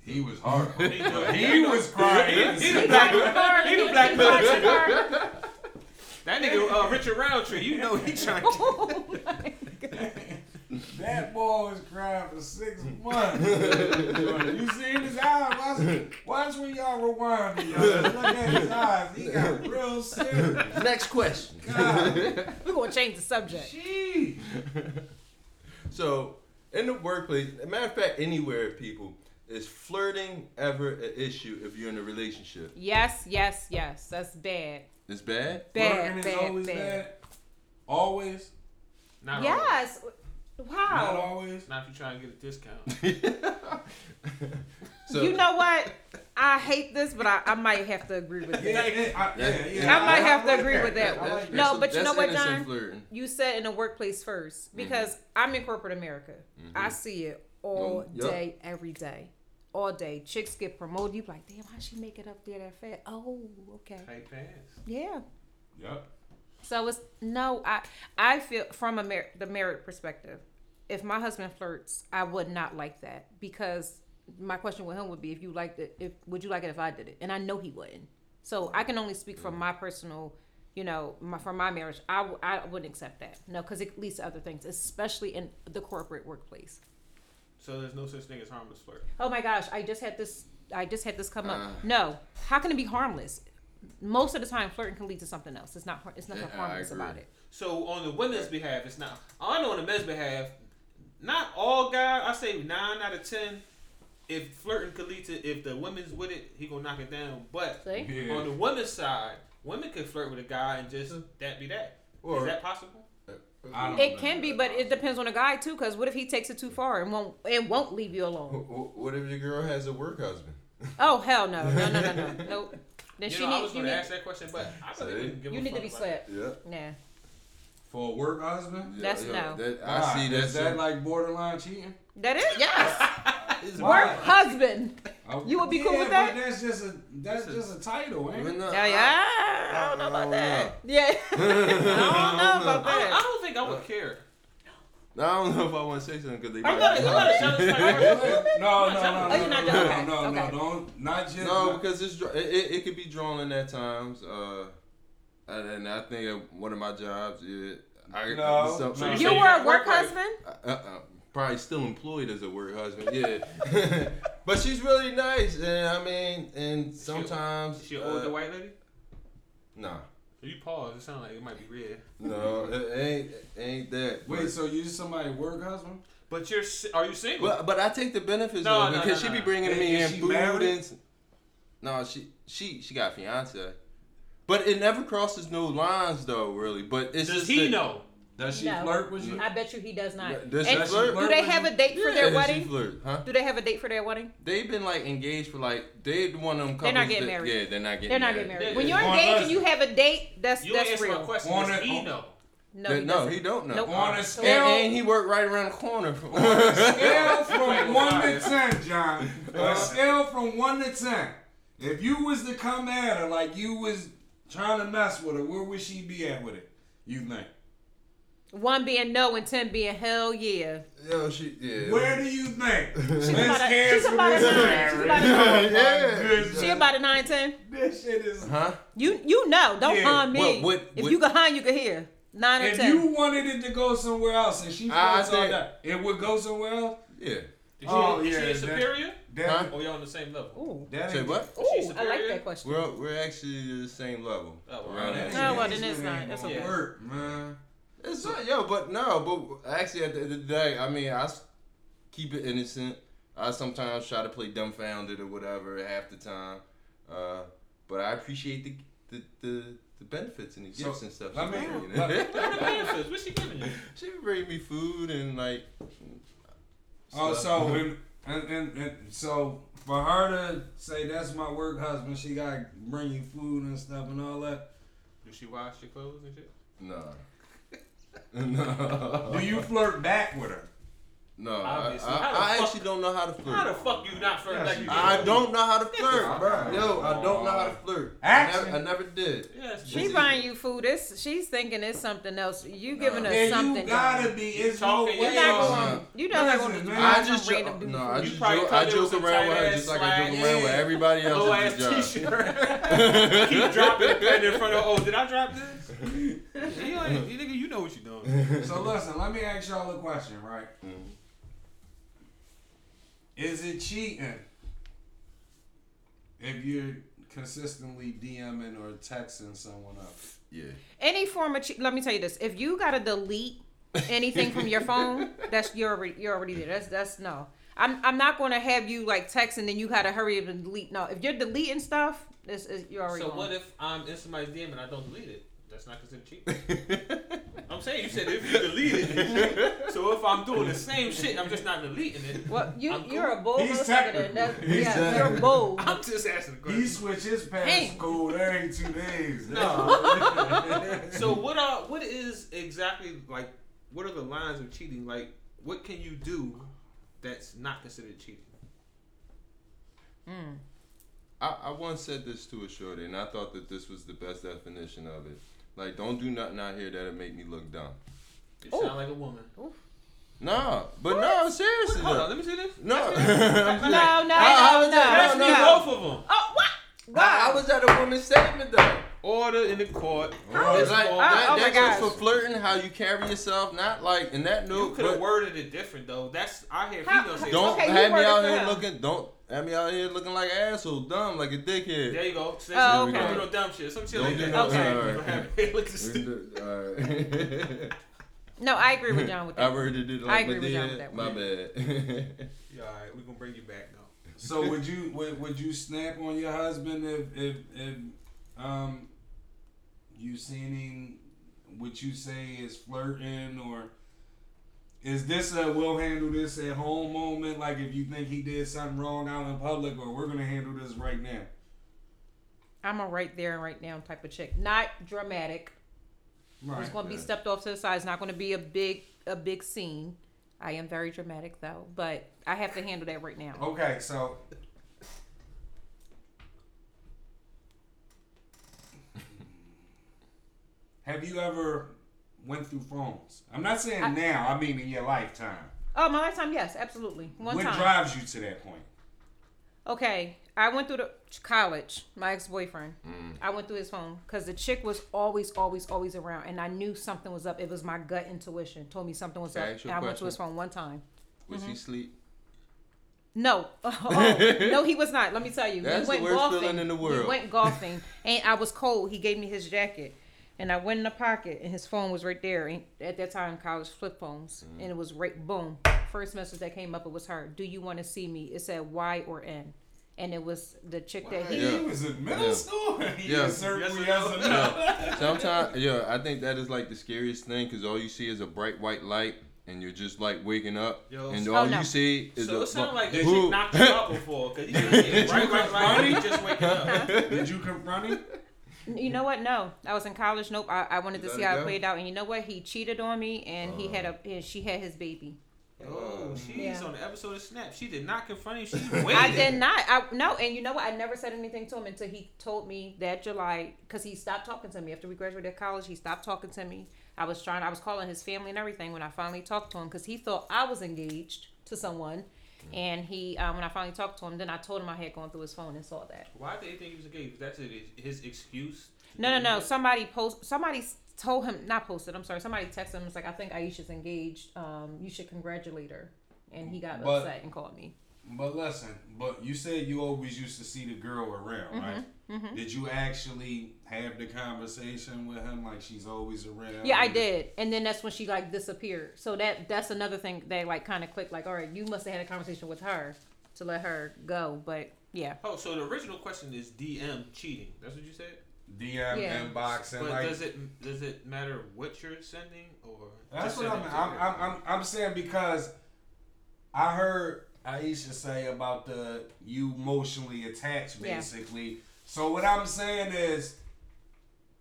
he was hard. He, he was crying. He, he, He the black, the car. he the black got the man. car. That nigga uh, Richard Roundtree, you know he trying to. Oh my God. That boy was crying for six months. you seen his eyes? Watch, watch when y'all rewind it, y'all. Look at his eyes. He got real serious. next question. God, We're gonna change the subject. gee. So in the workplace, a matter of fact, anywhere, people is flirting ever an issue if you're in a relationship? Yes, yes, yes. That's bad. It's bad. Bad, Flirting is bad, always bad. bad. Always. Not always. Yes. Not always. Not if you try to get a discount. so you know what? I hate this, but I, I might have to agree with Yeah, that. yeah, I, yeah, yeah. I might have to like agree with that I one. No, but you know what, John? Flirting. You said in the workplace first because mm-hmm. I'm in corporate America. I mm-hmm. see it all Mm-hmm. Day, every day, all day. Chicks get promoted. You be like, damn, how she make it up there that fast? Oh, okay, Tight pants. yeah. Yep. So it's no, I I feel from a mer- the merit perspective, if my husband flirts, I would not like that because my question with him would be if you liked it, if would you like it if I did it? And I know he wouldn't. So I can only speak from my personal, you know, my, from my marriage. I, w- I wouldn't accept that. No, because it leads to other things, especially in the corporate workplace. So there's no such thing as harmless flirt. Oh my gosh, I just had this. I just had this come up. Uh. No, how can it be harmless? Most of the time, flirting can lead to something else. It's not. har- It's nothing Yeah, I harmless about it. So on the women's behalf, it's not. I know on the men's behalf, not all guys. I say nine out of ten. If flirting could lead to, if the women's with it, he gonna knock it down. But Yeah. on the women's side, women could flirt with a guy and just that be that. Is Or- that possible? I don't It know. can be, but it depends on the guy too. Because what if he takes it too far and won't and won't leave you alone? Wh- wh- What if your girl has a work husband? Oh hell no, no, no, no, no, nope. Then You she know, I was needs you gonna need, ask that question, but I See? really didn't give you a need to fuck be about slapped. Yeah. Nah. For a work husband? That's no. That, I Why? see that. Is that like borderline cheating? That is yes. it. Why? Work husband. Oh, You would be cool yeah, with that? But that's just a that's just a title, ain't it? Yeah, yeah. I don't know about that. Yeah. I don't know about I, I that. don't think I would care. I don't know if I want to say something because they Are might you gotta- be you gotta hot. us like No, no, no, Oh, no, you're not no, done? no, Okay, no, no, okay. don't, not just. No, because it's dr- it, it, it could be drawn at times. Uh, and, and I think at one of my jobs, yeah, I No, some- no. You were a work work husband? uh, uh, probably still employed as a work husband. Yeah, but she's really nice, and I mean, and sometimes She an uh, older white lady? Nah, You pause. It sounds like it might be red. no, it ain't it ain't that. Wait, but, so you just somebody work husband? But you're si- are you single? but but I take the benefits No, of it because no, she be bringing Is- me in food married? and. No, she she she got a fiance. But it never crosses no lines though, really. But it's Does just he that- know? Does she No. flirt with you? I bet you he does not. Does And she flirt? do they have a date for Yeah, their she wedding? flirt, huh? Do they have a date for their wedding? They've been like engaged for like they one of them couples. They're not getting that- married. Yeah, they're not getting They're not married. getting married. When you're engaged and you have a date, that's You ain't that's answer my real. question. On Does he know? No, he no, he don't know. Nope. On a And, scale, and he worked right around the corner. From, scale from one to ten, John. A scale from one to ten. If you was to come at her like you was trying to mess with her, where would she be at with it? You think? One being no and ten being hell yeah. Yo, she yeah. Where do you think? She's about a- she's about a nine. She's about a nine. yeah. She about a nine ten. This shit is. Huh? You you know, don't Yeah, harm me. what- what- if what- you can harm, you can hear. Nine or If ten. you wanted it to go somewhere else and she I flirts all that, it would go somewhere else. Yeah. Is oh, she, Oh, is yeah, she a that- superior? That, Huh? Or y'all on the same level? Ooh, that Say what? ooh, she I like that question. We're we're actually the same level. Oh, well, Around that that. No, ain't- well, then it's not. That's gonna okay. Work, man. It's not, yo, but no, but actually at the end of the day, I mean, I keep it innocent. I sometimes try to play dumbfounded or whatever half the time, uh, but I appreciate the the, the, the benefits and the So, gifts and stuff. let she me- bring What the benefits? What's she giving you? she would bring me food and like Oh, stuff. so and, and, and, and so for her to say that's my work husband, she gotta bring you food and stuff and all that. Does she wash your clothes and shit? Nah. no. Do you flirt back with her? No, I, Obviously. I, How the I fuck- actually don't know how to flirt. How the fuck you not flirt Yes, like you you do. I don't know how to flirt. bro. Yo, I don't know how to flirt. I never, I never did. Yes, She buying you food. It's she's thinking it's something else. You giving her And something. you gotta dog. be. It's talking no way. You're not else. going. You know not going to do. I just random joke. No. I just joke. I joke around with her just like I joke swag. around with Yeah. everybody Low else ass at the job. t-shirt. Keep dropping the pen in front of. Oh, did I drop this? you, ain't, you nigga, you know what you're doing. So listen, let me ask y'all a question, right? Mm-hmm. Is it cheating if you're consistently DMing or texting someone else? Yeah. Any form of che- let me tell you this: if you gotta delete anything from your phone, that's you're already you're already there. That's that's no. I'm I'm not going to have you like text and then you gotta hurry up and delete. No, if you're deleting stuff, this is you're already. So gone. what if I'm in somebody's DM and I don't delete it? That's not considered cheating. I'm saying you said if you delete it. so if I'm doing the same shit, I'm just not deleting it. Well, you I'm you're a bull. He's motherfucker technical. then. He's yeah, technical. you're bold. I'm just asking the He question. switched his Hey. passcode every two days. No. so what are what is exactly like? What are the lines of cheating? Like, what can you do that's not considered cheating? Mm. I, I once said this to a shorty, and I thought that this was the best definition of it. Like, don't do nothing out here that'll make me look dumb. You Ooh. sound like a woman. No, but no, seriously. Hold though. on, let me see this. No, Let's see this. I'm No, saying- no, I, I no, was no, at, Let's no, see no. both of them. Oh what? I, I was at a woman's statement though. Order in the court. It's It's like all- that, oh my that's just for flirting, how you carry yourself, not like in that note. You could have worded it different though. That's I hear females say. Don't Okay, have me out here looking. Don't have me out here looking like an asshole, dumb, like a dickhead. There you go. Say Oh, Don't okay. do no dumb shit. Some shit Don't like that. no- Okay. alright. Don't have me look stupid. Alright. No, I agree with John with I that. worded it I like agree with John with that My one. bad. Yeah, all right. We're gonna bring you back now. So would you would, would you snap on your husband if if if um you seen him what you say is flirting or is this a we'll handle this at home moment like if you think he did something wrong out in public or we're gonna handle this right now I'm a right there and right now type of chick. Not dramatic. right It's going to be stepped off to the side. It's not going to be a big a big scene. I am very dramatic though, but I have to handle that right now. okay so have you ever went through phones i'm not saying I- now i mean in your lifetime Oh, my lifetime, yes, absolutely. One what time. drives you to that point Okay, I went through the college. My ex boyfriend. Mm. I went through his phone because the chick was always, always, always around, and I knew something was up. It was my gut intuition told me something was Can I up. ask you And a I went to his phone one time. Was Mm-hmm. he sleep? No, oh, no, he was not. Let me tell you, That's we the worst golfing. feeling in the world. We went golfing, and I was cold. He gave me his jacket, and I went in the pocket, and his phone was right there. And at that time, college flip phones, Mm. and it was right. Boom. First message that came up, it was her. Do you want to see me? It said Y or N, and it was the chick that he. Yeah. He was in middle Yeah. school. He Yeah. answered Yes or yes or no. Sometimes, yeah, I think that is like the scariest thing because all you see is a bright white light, and you're just like waking up, Yo, and all Oh, no. you see is So a it sounded like the Did chick knocked you out before. Cause you just right, right, right. You just waking up. Did you confront him? You know what? No, I was in college. Nope. I, I wanted to Let see it how go? it played out, and you know what? He cheated on me, and he had a oh. and she had his baby. Oh, she's Yeah. on the episode of Snap. She did not confront him. She waited. I did not. I no, and you know what? I never said anything to him until he told me that July because he stopped talking to me after we graduated college. He stopped talking to me. I was trying. I was calling his family and everything when I finally talked to him because he thought I was engaged to someone. And he, um, when I finally talked to him, then I told him I had gone through his phone and saw that. Why did he think he was engaged? That's his, his excuse. No, no, no. that? Somebody post. Somebody told him not posted. I'm sorry. Somebody texted him. It's like I think Aisha's engaged. Um, you should congratulate her. And he got But- upset and called me. But listen, but you said you always used to see the girl around, right? mhm. Did you actually have the conversation with him like she's always around? Yeah, I did, and then that's when she like disappeared. So that that's another thing that like kind of clicked. Like, all right, you must have had a conversation with her to let her go. But yeah, Oh, so the original question is DM cheating. That's what you said. DM Yeah. inbox and But like does it does it matter what you're sending or? that's what I'm, send it to I'm. I'm, I'm, I'm saying because I heard Aisha say about the you emotionally attached, Yeah. basically. So what I'm saying is,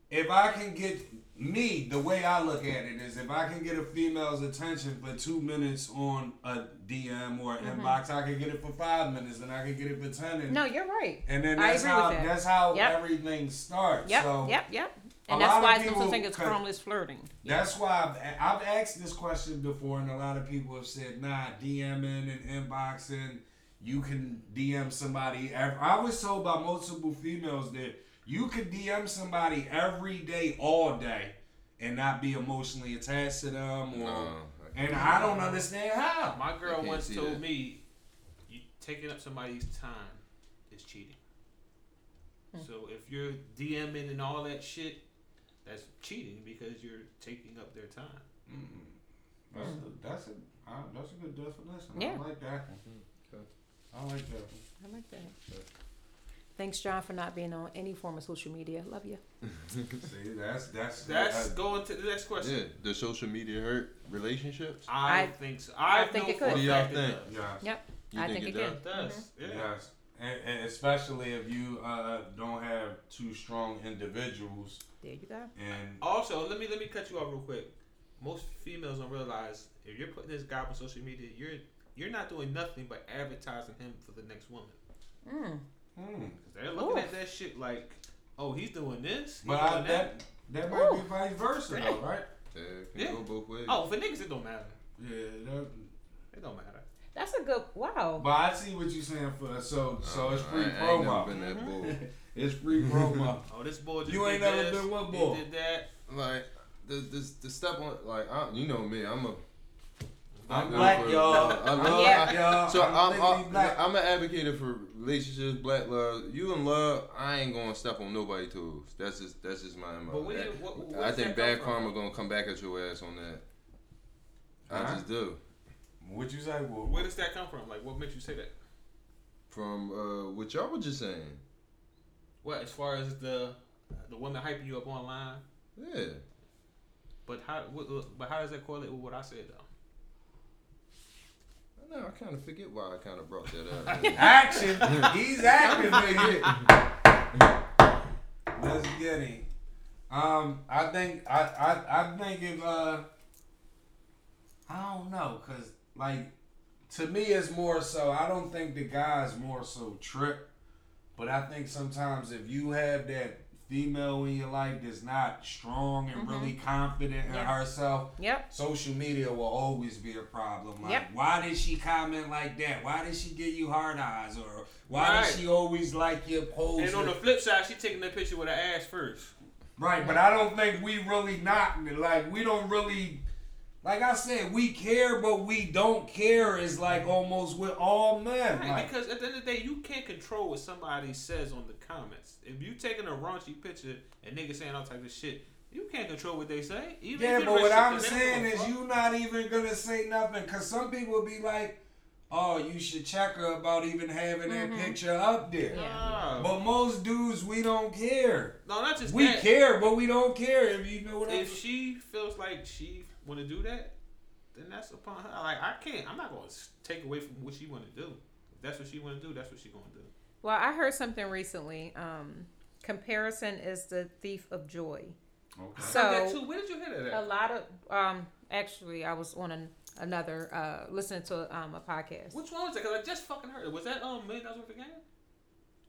if I can get me, the way I look at it is, if I can get a female's attention for two minutes on a DM or Mm-hmm. inbox, I can get it for five minutes, and I can get it for ten. And, No, you're right. and then that's how that. that's how Yep. everything starts. Yep, so yep, yep. A And that's why some people people think it's harmless flirting. That's why I've, I've asked this question before, and a lot of people have said, "Nah, DMing and inboxing, you can DM somebody." I was told by multiple females that you could DM somebody every day, all day, and not be emotionally attached to them. Or, No, and I don't understand how. My girl once told that. me, you taking up somebody's time is cheating. Hmm. So if you're DMing and all that shit, that's cheating because you're taking up their time. That's a, that's a uh, that's a good definition. Yeah. I like that one. Okay. I like that one. I like that. Thanks, John, for not being on any form of social media. Love you. See, that's that's That's uh, going to the next question. Yeah, does social media hurt relationships? I, I- think so. I I, think it could. What do y'all think? does. yeah. Yep, You I think think it it does? does. Mm-hmm. Yeah. Yes, and, and especially if you uh, don't have two strong individuals, There you go. and Also, let me let me cut you off real quick. Most females don't realize if you're putting this guy on social media, you're you're not doing nothing but advertising him for the next woman. Mm. hmm. 'Cause they're looking Oof. at that shit like, oh, he's doing this. He's but I, doing that. that that might be vice versa, though, right? Yeah, it can Yeah. go both ways. Oh, for niggas, it don't matter. Yeah, that, It don't matter. That's a good. Wow. but I see what you're saying for so so it's Uh, free I, I ain't never promo. Been that bull. It's free promo. Oh, this boy just You did ain't never this, been what he boy? did that. like the the the step on like I, you know me, I'm a I'm good black, for- y'all. I love Yeah. y'all. So I'm thinking I'm, black. I'm an advocate for relationships, black love. You in love, I ain't gonna step on nobody's toes. That's just that's just my MO. But where what- where I think that come bad from? karma gonna come back at your ass on that. I Uh-huh. just do. What you say? Well, Where does that come from? Like, what makes you say that? From uh, what y'all were just saying. What, as far as the the women hyping you up online? Yeah. But how? What, but how does that correlate with what I said though? I know. I kind of forget why I kind of brought that up. Action. He's activated. Let's get him. Um, I think I, I I think if uh I don't know, cause like to me it's more so I don't think the guy's more so trip, but I think sometimes if you have that female in your life that's not strong and really mm-hmm. confident in Yeah. herself, Yep. social media will always be a problem. Like, Yep. why did she comment like that? Why did she give you hard eyes? Or why Right. did she always like your pose? And on the flip side, she taking the picture with her ass first. right, but I don't think we really not like we don't really. Like I said, we care, but we don't care. Is like almost with all men. Right, Like, because at the end of the day, you can't control what somebody says on the comments. If you taking a raunchy picture and niggas saying all types of shit, you can't control what they say. Even yeah, but what I'm saying is you not even gonna say nothing, cause some people be like, "Oh, you should check her about even having that mm-hmm. picture up there." Nah. Ah. But most dudes, we don't care. no, not just We that. care, but we don't care if you know what I'm If she feels like she want to do that, then that's upon her. Like I can't. I'm not going to take away from what she want to do. If that's what she want to do, that's what she going to do. Well, I heard something recently. Um, comparison is the thief of joy. Okay. So Heard that too. Where did you hear that? a lot of um, actually, I was on an, another uh, listening to um, a podcast. Which one was that? Because I just fucking heard it. Was that um million dollars worth of game?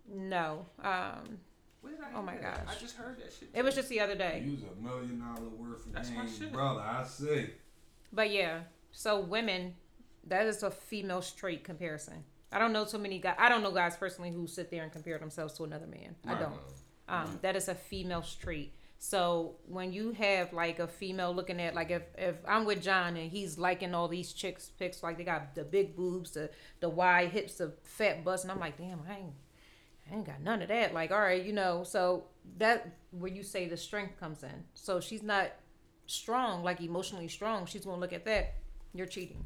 No, um, Where did I? Oh hear my that? gosh. I just heard that shit. it was just the other day. Use a million dollar worth of That's my shit. brother. I see. But yeah, so women, that is a female trait comparison. I don't know too many guys. I don't know guys personally who sit there and compare themselves to another man. I don't. Um, that is a female trait. So when you have like a female looking at like if if I'm with John and he's liking all these chicks pics like they got the big boobs, the the wide hips, the fat bust, and I'm like, damn, I ain't I ain't got none of that. Like, all right, you know, so that where you say the strength comes in. So she's not strong, like emotionally strong. She's gonna look at that. You're cheating.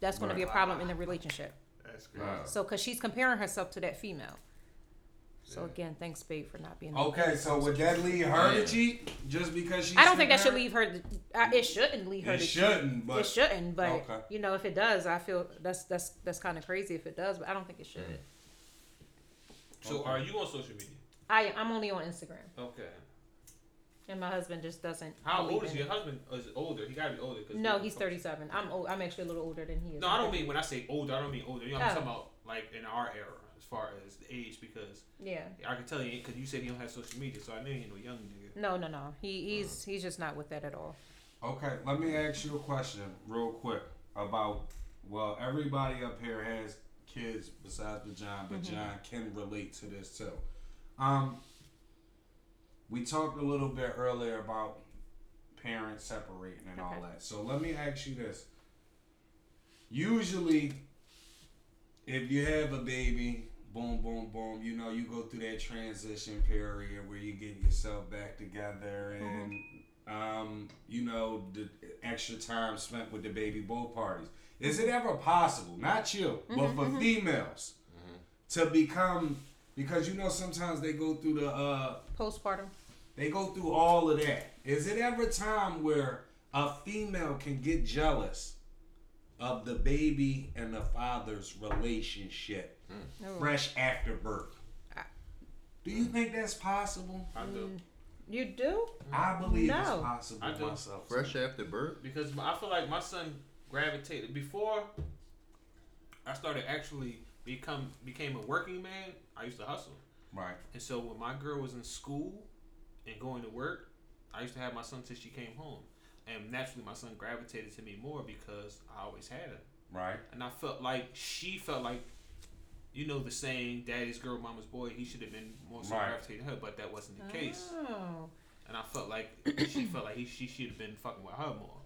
That's gonna be a problem in the relationship. That's great. Wow. So, cause she's comparing herself to that female. So again, thanks, Spade, for not being. Okay, so would that lead her Yeah. to cheat just because she? I don't think that should leave her. To, uh, it shouldn't leave her. It to shouldn't, but it shouldn't, but Okay. you know, if it does, I feel that's that's that's kind of crazy if it does, but I don't think it should. So Okay. are you on social media? I I'm only on Instagram, Okay. and my husband just doesn't. How old is your husband? Oh, is older? He gotta be older. Cause No, he's 37. I'm old. I'm actually a little older than he is. No, I don't mean when I say older. I don't mean older. You know, I'm Oh. talking about like in our era as far as the age because Yeah. I can tell you because you said you don't have social media, so I knew you know young nigga. No, no, no. He uh-huh. he's he's just not with that at all. Okay, let me ask you a question real quick about. Well, everybody up here has kids besides the John, but Mm-hmm. John can relate to this too. Um, we talked a little bit earlier about parents separating and all that. So let me ask you this. Usually, if you have a baby, boom, boom, boom, you know, you go through that transition period where you get yourself back together and, um, you know, the extra time spent with the baby both parties. Is it ever possible, not you, mm-hmm, but for mm-hmm. females, to become, because you know, sometimes they go through the, uh, Postpartum. they go through all of that. Is it ever time where a female can get jealous of the baby and the father's relationship mm. No. fresh after birth? Do you think that's possible? I do mm. You do? I believe it's No. possible I do. myself. Fresh after birth. because I feel like my son gravitated before I started actually become became a working man. I used to hustle. Right. And so when my girl was in school and going to work, I used to have my son till she came home. And naturally, my son gravitated to me more because I always had him. Right. And I felt like she felt like, you know, the saying, "Daddy's girl, mama's boy." He should have been more so Right. gravitated to her, but that wasn't the case. Oh. And I felt like she felt like he, she should have been fucking with her more.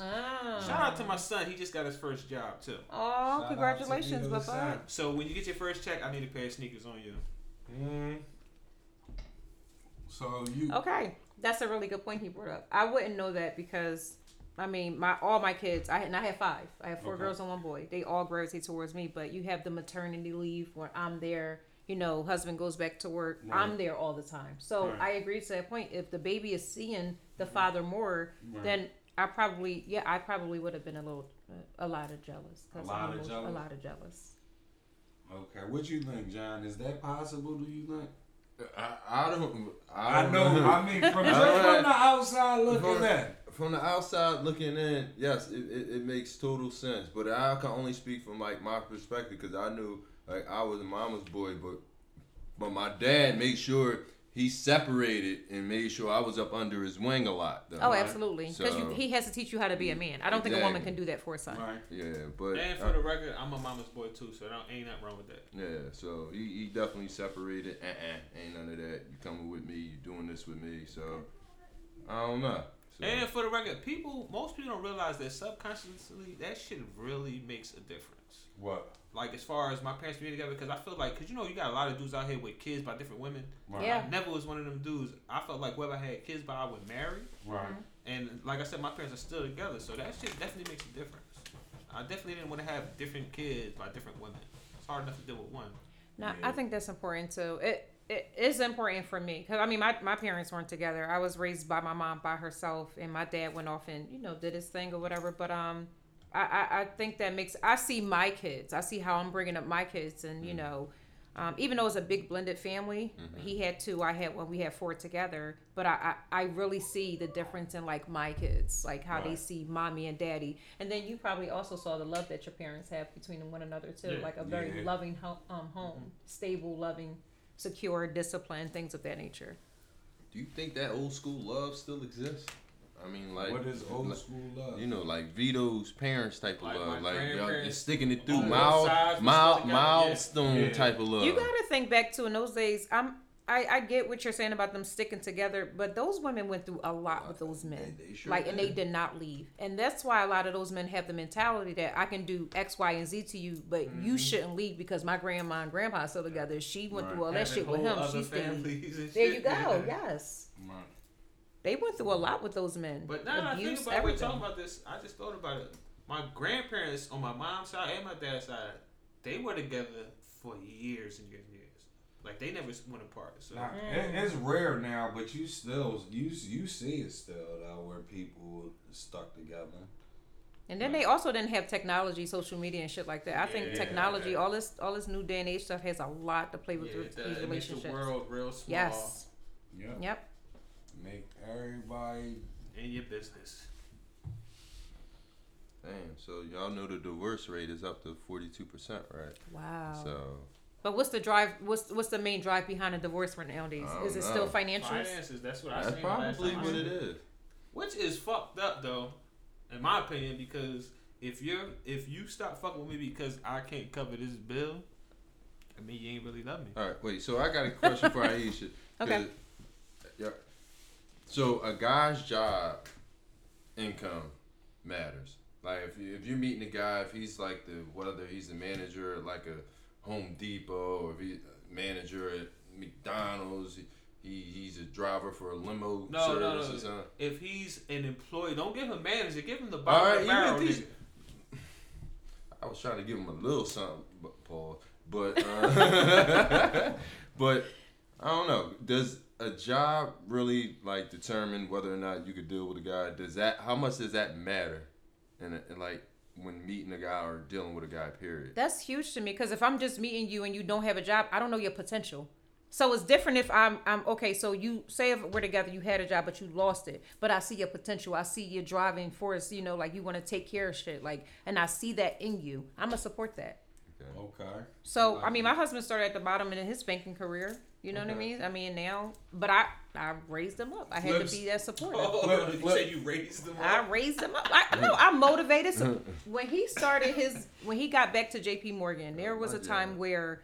Oh. Shout out to my son. He just got his first job too. Oh, Shout congratulations, out to Papa. So when you get your first check, I need a pair of sneakers on you. Mm. So you. Okay, that's a really good point he brought up. I wouldn't know that because I mean, my all my kids. I and I have five. I have four Okay. girls and one boy. They all gravitate towards me. But you have the maternity leave where I'm there. You know, husband goes back to work. Right. I'm there all the time. So Right. I agree to that point. If the baby is seeing the father more, Right. then I probably yeah I probably would have been a little a lot of jealous. 'cause A lot I'm of jealous? A lot of jealous. Okay. What you think, John? Is that possible? Do you think? I, I don't. I, I don't know. I mean, from just Alright. from the outside looking From- in. From the outside looking in, yes, it, it, it makes total sense. But I can only speak from like my perspective because I knew like I was a mama's boy, but but my dad made sure he separated and made sure I was up under his wing a lot. Though. Oh, absolutely. Because So- he has to teach you how to be a man. I don't think a woman can do that for a son. Right. Yeah, but And for uh, the record, I'm a mama's boy too, so don't, ain't nothing wrong with that. yeah, so he, he definitely separated. Uh-uh, ain't none of that. You coming with me? You doing this with me? So I don't know. So, And for the record, people, most people don't realize that subconsciously that shit really makes a difference. What? Like as far as my parents being together, because I feel like, because you know, you got a lot of dudes out here with kids by different women. Right. Yeah. I never was one of them dudes. I felt like whoever I had kids by, I would marry. Right. And like I said, my parents are still together, so that shit definitely makes a difference. I definitely didn't want to have different kids by different women. It's hard enough to deal with one. No, Yeah. I think that's important too. It it is important for me because I mean my, my parents weren't together. I was raised by my mom by herself, and my dad went off and you know did his thing or whatever. But um, I I, I think that makes I see my kids. I see how I'm bringing up my kids, and you know. Um, even though it's a big blended family, he had two, I had one, we had four together. But I, I, I really see the difference in like my kids, like how they see mommy and daddy. And then you probably also saw the love that your parents have between one another too, Yeah. like a very Yeah. loving ho- um, home, stable, loving, secure, disciplined, things of that nature. do you think that old school love still exists? I mean, like what is old like, school love? You know, like Vito's parents type of Like love, like y'all just sticking it through on both mile, sides, we mile, still together, yeah. milestone Yeah. type of love. You gotta think back to in those days. I'm. I, I get what you're saying about them sticking together, but those women went through a lot with those men. They- they sure like, and they did. did not leave. And that's why a lot of those men have the mentality that I can do X, Y, and Z to you, but Mm-hmm. you shouldn't leave because my grandma and grandpa are still together. She went Right. through all that shit with him. other She stayed. There you go. Yes. Right. They went through a lot with those men. But now that I think about it, we're talking about this. I just thought about it. My grandparents on my mom's side and my dad's side, they were together for years and years and years. Like they never went apart. So Nah, it, it's rare now, but you still you you see it still though where people stuck together. And then they also didn't have technology, social media, and shit like that. I think Yeah. technology, all this, all this new day and age stuff, has a lot to play with yeah, these that- it makes the relationships. world real small. Yes. Yep. Yep. Make everybody. In your business. Damn. So y'all know the divorce rate is up to forty two percent, right? Wow. So But what's the drive? What's what's the main drive behind a divorce for nowadays? I Is it don't still financial? Finances. That's what I that's probably what it is. Which is fucked up though, in my opinion, because if you're if you stop fucking with me because I can't cover this bill, I mean you ain't really love me. All right, wait. So I got a question for Aisha. 'cause- Okay. So a guy's job income matters. Like if you, if you're meeting a guy, if he's like the whether he's the manager at like a Home Depot or if he's a manager at McDonald's, he, he he's a driver for a limo No, service no, or no. something. If he's an employee, don't give him manager, give him the bottom right, barrel. if. I was trying to give him a little something, but Paul. But uh, but I don't know. Does a job really like determine whether or not you could deal with a guy? Does that how much does that matter? And like when meeting a guy or dealing with a guy, period. That's huge to me because if I'm just meeting you and you don't have a job, I don't know your potential. So it's different if I'm I'm okay. So you say if we're together, you had a job but you lost it, but I see your potential. I see your driving force. You know, like you want to take care of shit. Like, and I see that in you. I'm gonna support that. Okay. So I mean, my husband started at the bottom in his banking career. You know what I mean? I mean now, but I I raised him up. I had Flips- to be that supporter. Oh, Flip- you flip. said you raised them I up. raised him up. I no, I'm motivated. So when he started his, when he got back to J.P. Morgan, there oh, was a time where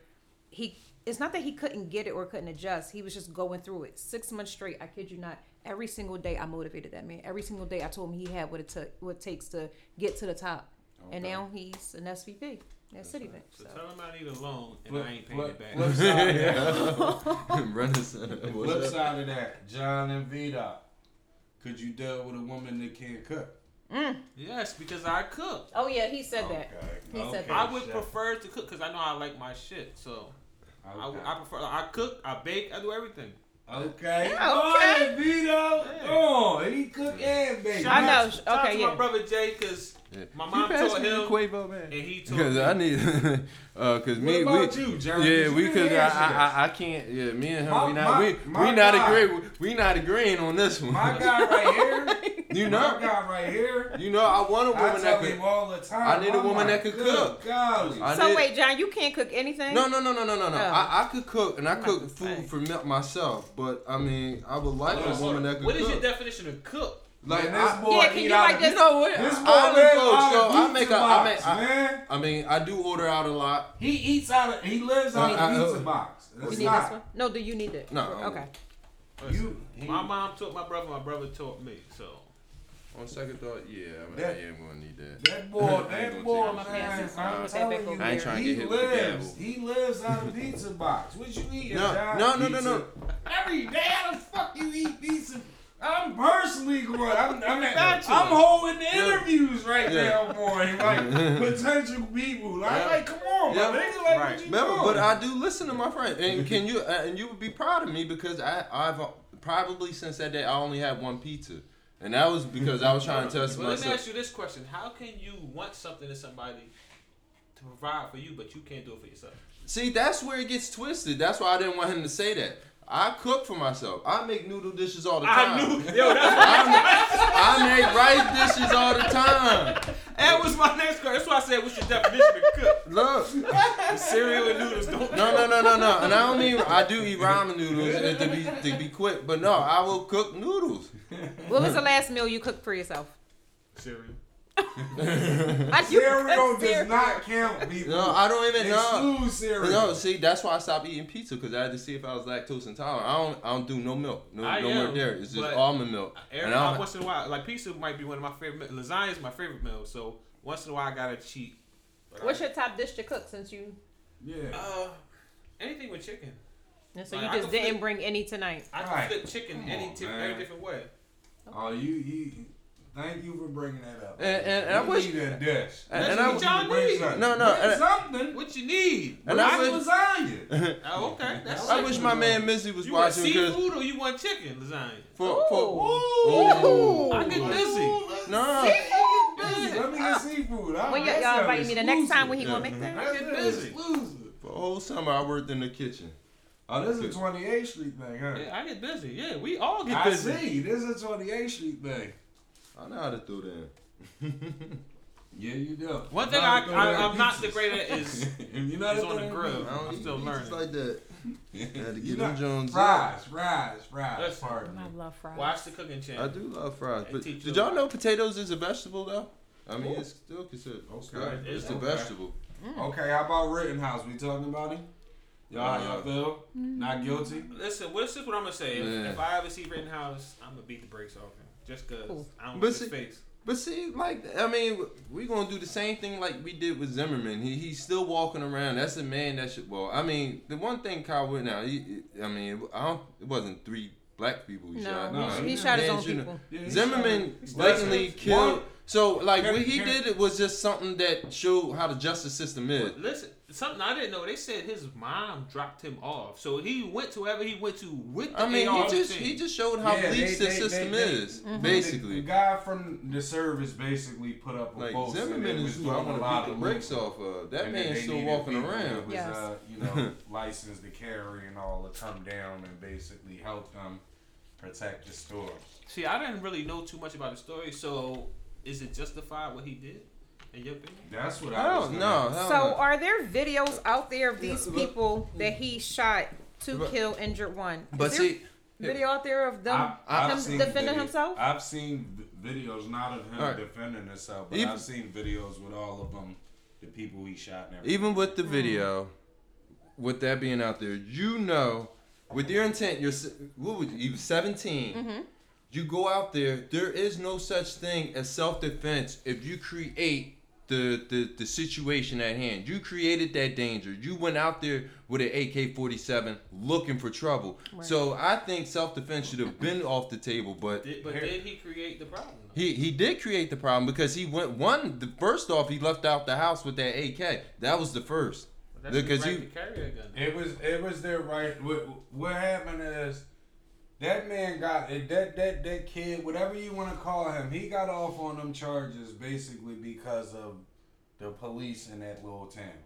he. It's not that he couldn't get it or couldn't adjust. He was just going through it. Six months straight. I kid you not. Every single day, I motivated that man. Every single day, I told him he had what it took, what it takes to get to the top. And now he's an SVP at Citibank. So So. tell him I need a loan and Flip, I ain't paying flip, it back. flip side of that. Run this. what's flip side of that, John and Vito. Could you deal with a woman that can't cook? Mm. Yes, because I cook. Oh yeah, he said that. Okay. He said that. I would chef. prefer to cook because I know I like my shit. So I, Okay. I prefer. I cook. I bake. I do everything. Okay. Yeah, okay. ahead, Vito. Oh, he cook and bake. I know. Shout out- shout Okay, to yeah. my brother Jay because Yeah. my mom pass taught me him Quavo, man. and he taught Because me. I need, uh, cause What me, about we, you, John? yeah, You we didn't I, I. I, I can't, yeah, me and him, My- we not, my- we, my we not agree, we not agreeing on this one. My guy right here. you know, My guy right here. you know, I want a woman tell that him could. all the time. I need a I'm woman that could cook. Golly. So did- wait, John, you can't cook anything? No, no, no, no, no, no, no. Oh. I, I could cook and I I'm cook about say. food for myself, but I mean, I would like a woman that could What is your definition of cook? Like, Man, this I, boy Yeah, can eat you out like of- this- you know what? This boy I live live out so of I pizza make a, I box, make, I, man. I mean, I do order out a lot. He eats out of. He lives out of pizza uh, box. You need not. this one? No, do you need it? No, I don't. Okay. You. he- My mom taught my brother. My brother taught me. So On second thought, yeah, I mean, That- I'm gonna need that. That boy, that boy, take this man. I'm Put that telling you, over I ain't trying to he get hit with the lives, gavel. he lives out of pizza box. What you eating, No, no, no, no, no. Every day, how the fuck you eat pizza? I'm personally going. I'm, I'm, at, I'm holding the interviews right Yeah. now, boy. Like potential people. Like, Yeah. like, come on, Yeah. my nigga. Like, Right. what you Remember, doing? but I do listen to my friend, and can you uh, and you would be proud of me because I I've uh, probably since that day I only had one pizza, and that was because I was trying to test Well, let me ask you this question: How can you want something in somebody to provide for you, but you can't do it for yourself? See, that's where it gets twisted. That's why I didn't want him to say that. I cook for myself. I make noodle dishes all the time. I knew. Yo, that's I make rice dishes all the time. that was my next question. That's why I said, "What's your definition of cook?" Look, Cereal and noodles don't. no, no, no, no, no. And I don't mean I do eat ramen noodles to be to be quick, but no, I will cook noodles. What was the last meal you cooked for yourself? Cereal. I cereal does cereal. not count, people. No, I don't even know. Exclude cereal. No, see, that's why I stopped eating pizza because I had to see if I was lactose intolerant. I don't, I don't do no milk, no, I no more dairy. It's just almond milk. Every And I time, once in a while, like pizza might be one of my favorite. Lasagna is my favorite meal, so once in a while I gotta cheat. What's I, your top dish to cook since you? Yeah. uh, anything with chicken? And so Like, you just didn't flip- bring any tonight. I can Right. flip chicken Come any on, ti- very different way. Oh, you you Thank you for bringing that up. And- and- and I wish- need a dish. and- That's and I- what y'all need. something. No, no, Bring and- something. What you need? And Bring I wish- lasagna. Oh, okay. That's I wish my man Missy was watching. You want seafood or you want chicken lasagna? for, for Ooh. I get busy. no, Busy. Let me get seafood. I- When y- y'all sound invite me the next time when he Yeah. gonna make that? That's get busy. exclusive. for a whole summer I worked in the kitchen. Oh, this is a 28th Street thing, huh? Yeah, I get busy. Yeah, we all get busy. I see. This is a 28th Street thing. I know how to throw that. Yeah, you do. One thing Know I, how to I, I am not the great at is you know is on the grill. I don't I'm still pizzas learning. like that. pizzas? Had to get know- them Jones. up. Fries, fries, fries. Listen. Pardon me. I love fries. watch the cooking channel. I do love fries, but did y'all know potatoes is a vegetable though? I mean, Ooh. it's still considered. Okay. Okay. It's a Okay. vegetable. Okay, how about Rittenhouse? We talking about him? Y'all, Uh, y'all feel? Not guilty? Listen, what's this? What I'm gonna say? If, Yeah. if I ever see Rittenhouse, I'm gonna beat the brakes off him just cause Cool. I don't But want his see- face. But see, like I mean, we gonna do the same thing like we did with Zimmerman. He he's still walking around. That's a man that should. Well, I mean, the one thing Kyle went out. He, I mean, I don't. It wasn't three black people he No, shot. No, he, he he shot his own shouldn't- people. Yeah, Zimmerman shot- blatantly killed. one- So like Can- what he can- did it was just something that showed how the justice system is. But listen, something I didn't know. They said his mom dropped him off, so he went to wherever he went to with the I mean, AR. he just 15. he just showed how Yeah, bleached the system they- they- is, Mhm. basically. The, the guy from the service basically put up a Like post. Zimmerman it is was who I doing want to lot beat the of brakes off of. That And then man's still walking around. Was, Yes. uh, you know, licensed to carry and all to come down and basically help them protect the store. See, I didn't really know too much about the story, so is it justified what he did? In your? That's what I I, was don't know. Hell So no. are there videos out there of these Yeah, but- people that he shot to But- kill, injured one? Is But there see, video out there of them I've- I've him seen defending video- himself? I've seen v- videos, not of him Alright. defending himself, but Even- I've seen videos with all of them, the people he shot and everything. even with the video, with that being out there, you know, with your intent, you're se- what would you, you 17. Mm-hmm. You go out there. There is no such thing as self defense if you create the, the the situation at hand. You created that danger. You went out there with an AK forty seven looking for trouble. Right. So I think self defense should have been off the table, but. Did, but did he create the problem? though? He he did create the problem because he went one. The first off, he left out the house with that AK. That was the first. But that's his because right you- to carry a gun. It was it was their right. What, what happened is that man got that that that kid, whatever you want to call him, he got off on them charges basically because of the police in that little town.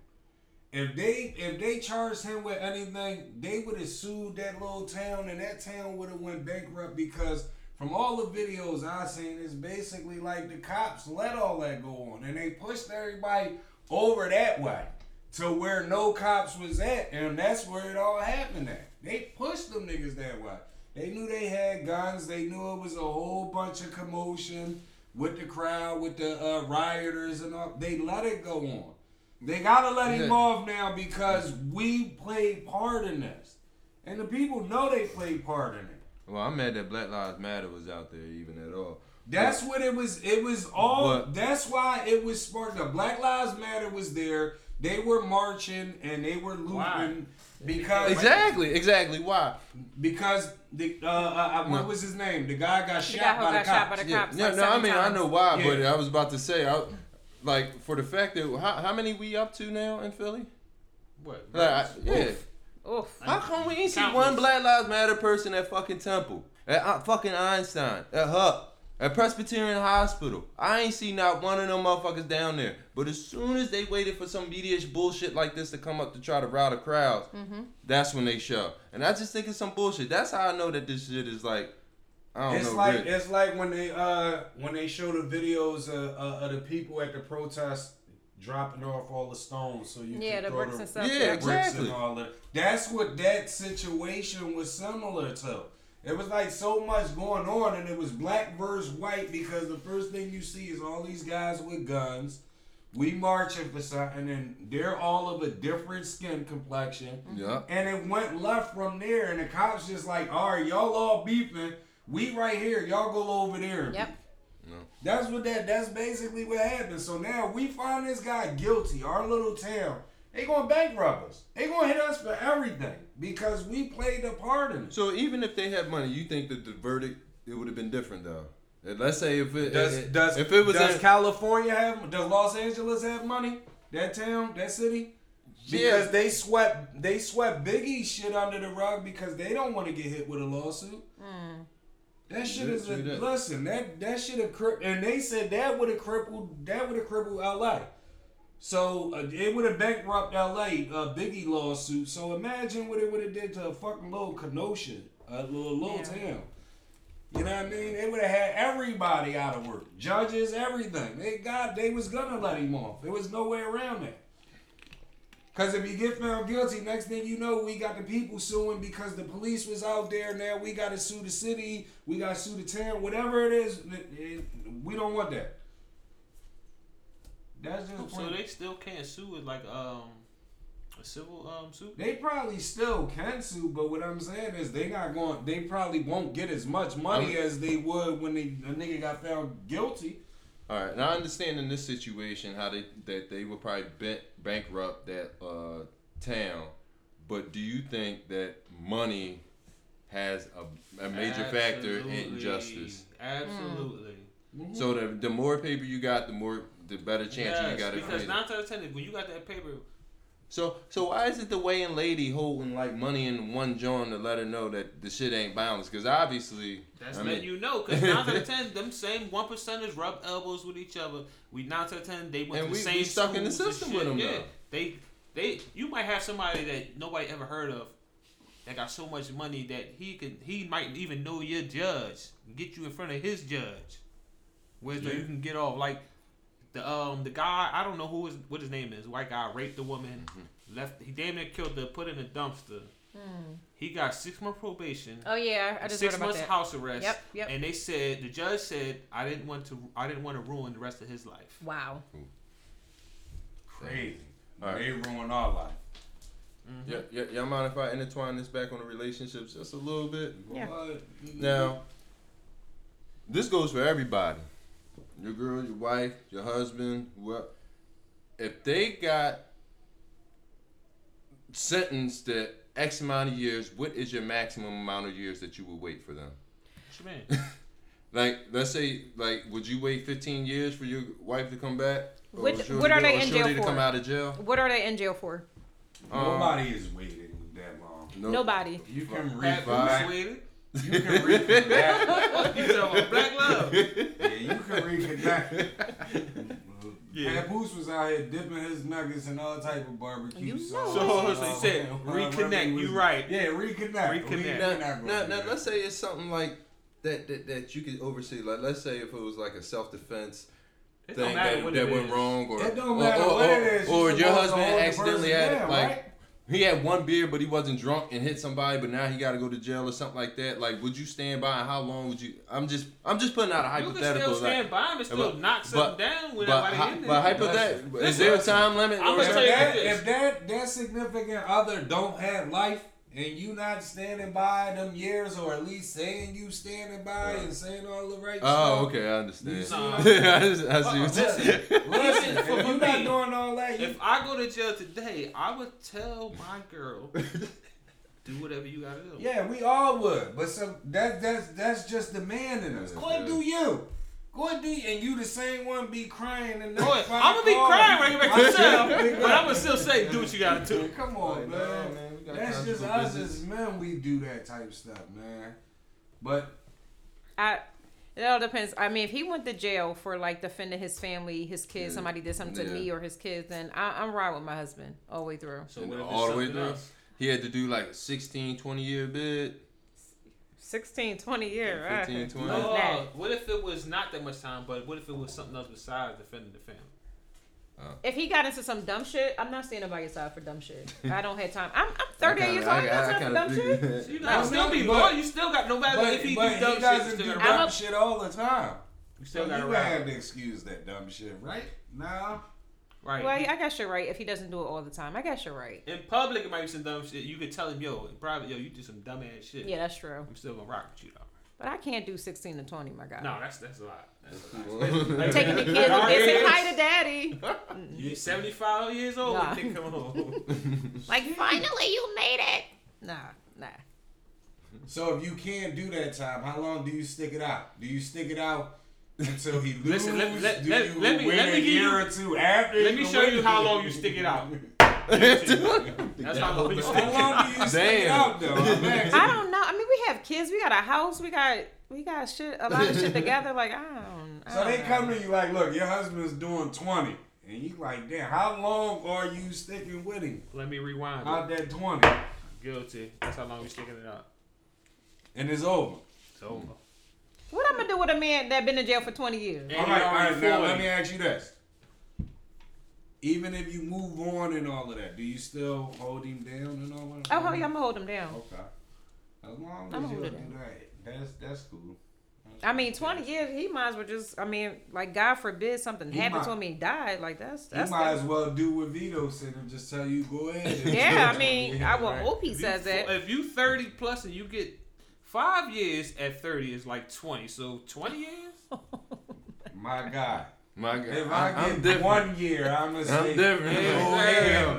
If they if they charged him with anything, they would have sued that little town, and that town would have went bankrupt because from all the videos I seen, it's basically like the cops let all that go on, and they pushed everybody over that way to where no cops was at, and that's where it all happened at. They pushed them niggas that way. They knew they had guns. They knew it was a whole bunch of commotion with the crowd, with the uh, rioters and all. They let it go on. They gotta let him off now because we played part in this, and the people know they played part in it. Well, I'm mad that Black Lives Matter was out there even at all. That's what it was. It was all. But- that's why it was sparked. The Black Lives Matter was there. They were marching and they were Why? looting because Exactly, exactly. Why? because the uh, uh, uh, what No. was his name? The guy got The shot guy who by the got shot by cops. the Yeah, cops. yeah, like no, I seven mean I know why, but I was about to say, I, like for the fact that how, how many we up to now in Philly? What? Like, I, yeah. Oof. How come we ain't see one Black Lives Matter person at fucking Temple, at uh, fucking Einstein, at Huck, at Presbyterian Hospital? I ain't see not one of them motherfuckers down there. But as soon as they waited for some media bullshit like this to come up to try to rile the crowds, Mm-hmm. that's when they show. And I just think it's some bullshit. That's how I know that this shit is like, I don't It's know. like real. it's like when they uh when they show the videos uh, uh, of the people at the protest dropping off all the stones so you Yeah, can the throw bricks the and stuff. Yeah, yeah. bricks exactly. and all that. That's what that situation was similar to. It was like so much going on, and it was black versus white because the first thing you see is all these guys with guns. We marching for something, and they're all of a different skin complexion. yeah. And it went left from there, and the cops just like, all right, y'all all beefing. We right here, y'all go over there. Yep. beef." That's what that. That's basically what happened. So now we find this guy guilty. Our little town. They gonna bankrupt us. They gonna hit us for everything because we played a part in it. So even if they had money, you think that the verdict it would have been different though? Let's say if it, Does it- does if it was does in, California have does Los Angeles have money? That town, that city? Because Yeah. they swept they swept Biggie shit under the rug because they don't want to get hit with a lawsuit. That shit is a, true that. listen. That that shit have cri- and they said that would have crippled that would have crippled L.A. So uh, it would have bankrupt L.A. A Biggie lawsuit. So imagine what it would have did to a fucking little Kenosha, a little little Yeah. town. You know what I mean? They would have had everybody out of work, judges, everything. They got they was gonna let him off. There was no way around that. Cause if you get found guilty, next thing you know, we got the people suing because the police was out there. Now we got to sue the city, we got to sue the town, whatever it is. it- it- we don't want that. That's just So they still can't sue it like um a civil um suit. They probably still can sue, but what I'm saying is they not going. They probably won't get as much money I'm- as they would when they, a nigga got found guilty. all right, now I understand in this situation how they that they would probably ban- bankrupt that uh, town, but do you think that money has a, a major factor in Absolutely. justice? Absolutely. So the the more paper you got, the more the better chance Yes, you got of because getting- nine out of ten, when you got that paper, So so why is it the weighing lady holding like money in one joint to let her know that the shit ain't balanced? Because obviously, that's I letting mean- you know. Because nine out of ten, them same one percenters rub elbows with each other. We nine out of ten, they went And to we- the same we stuck in the system with them. Yeah, though. they they you might have somebody that nobody ever heard of that got so much money that he can he might even know your judge, get you in front of his judge, where so you can get off like. The um the guy I don't know who is what his name is white guy raped a woman Mm-hmm. left he damn near killed her put in a dumpster he got six month probation Oh yeah, I just six heard about months that. house arrest. Yep, yep. And they said the judge said I didn't want to I didn't want to ruin the rest of his life. Wow. Crazy. All right. They ruin our life. yeah, yeah, y'all mind if I intertwine this back on the relationships just a little bit? Yeah. Now, this goes for everybody. Your girl, your wife, your husband, what if they got sentenced to X amount of years, what is your maximum amount of years that you would wait for them? What you mean? Like, let's say, like, would you wait 15 years for your wife to come back? What- shorty what are they in shorty jail to for? come out of jail? What are they in jail for? Um, Nobody is waiting that long. no- Nobody. You can Pat Right. reconnect. waited. You can reconnect. You talking about black love? yeah, you can reconnect. Yeah. Pat Boos was out here dipping his nuggets in all type of barbecue You sauce. know So, so you said Uh, reconnect. You right. Yeah, reconnect. We- Reconnect. now, now, now let's say it's something like that, that that you could oversee. Like let's say if it was like a self defense thing that, that went is. wrong, or It don't or- matter or, what or, it is. or your husband accidentally had down, like right? He had one beer, but he wasn't drunk and hit somebody, but now he got to go to jail or something like that. Like, would you stand by? And how long would you? I'm just I'm just putting out a hypothetical. You can hypothetical. still like, stand by him and still but- knock something down when but, nobody hy- in there. but hypothetical, is there a time limit? I'm gonna If tell you that, this. if that that significant other don't have life and you not standing by them years or at least saying you standing by and saying all the right stuff Oh, stuff. okay, I understand. You see Nah. what I'm I see- I see what you're listen. saying. Listen, if you not doing all that, you If I go to jail today, I would tell my girl, do whatever you gotta do. Yeah, we all would. But so that that's that's just the man in us. Yeah, Go and do you. Go and do and you the same one be crying and Boy, I'm gonna be crying right back to myself, but I'm gonna still say, do what you gotta do. Come on, Like, man. man, we got That's just conjugal us visits. as men. We do that type of stuff, man. But I. It all depends. I mean, if he went to jail for like defending his family, his kids, Yeah. somebody did something to me or his kids, then I, I'm right with my husband all the way through. So And what all the way through? else? He had to do like a 16, 20 year bid. 16, 20 years. Yeah, 15, right? 20. No, uh, what if it was not that much time, but what if it was something else besides defending the family? Oh. If he got into some dumb shit, I'm not standing by your side for dumb shit. I don't have time. I'm, I'm 38 years kinda- old. I, I- got I time for kinda dumb shit. figured- So you No, gotta still be but- loyal. You still got no matter but, if he but do he dumb shit, you doesn't still do gotta dumb shit all the time. You still you gotta have to excuse that dumb shit, right? Nah. Right. Well, I guess you're right. If he doesn't do it all the time, I guess you're right. In public, it might be some dumb shit. You could tell him, yo, in private, yo, you do some dumb ass shit. Yeah, that's true. I'm still gonna rock with you though. But I can't do 16 to 20, my God. No, that's that's a lot. That's a Taking the kids Our and say age. hi to daddy. You're 75 years old Nah. when they come home. Like, finally you made it. Nah, nah. So if you can't do that time, how long do you stick it out? Do you stick it out until he loses? Listen, let- let- Do let- you let me- win let me a give year you- or two after? Let me show you how long you stick it out. That's how long you stick How it long out. do you stick it Damn. out though? I'm asking. I don't know. I mean, we have kids. We got a house. We got we got shit. A lot of shit together. Like I don't. I So they come to you like, look, your husband's doing 20. And you like, damn, how long are you sticking with him? Let me rewind. it. Out that 20. Guilty. That's how long you sticking it out. And it's over. It's over. What I'm gonna do with a man that been in jail for 20 years? And all he right, all already right, now let me ask you this. Even if you move on and all of that, do you still hold him down and all that? Oh, hell yeah, I'm gonna hold him down. Okay. As long I'ma as you hold do it down. that, that's, that's cool. I mean, 20 years, he might as well just, I mean, like, God forbid something He happened might- to him, he died. Like, that's, You that's, might as well do what Vito said and just tell you go ahead. and- yeah, I mean, Yeah, I will right. hope he If you, says that. if you 30 plus and you get five years at 30 is like 20. So 20 years? My God. My God, If I, I am get different. one year, I'm gonna say, different. Go Exactly.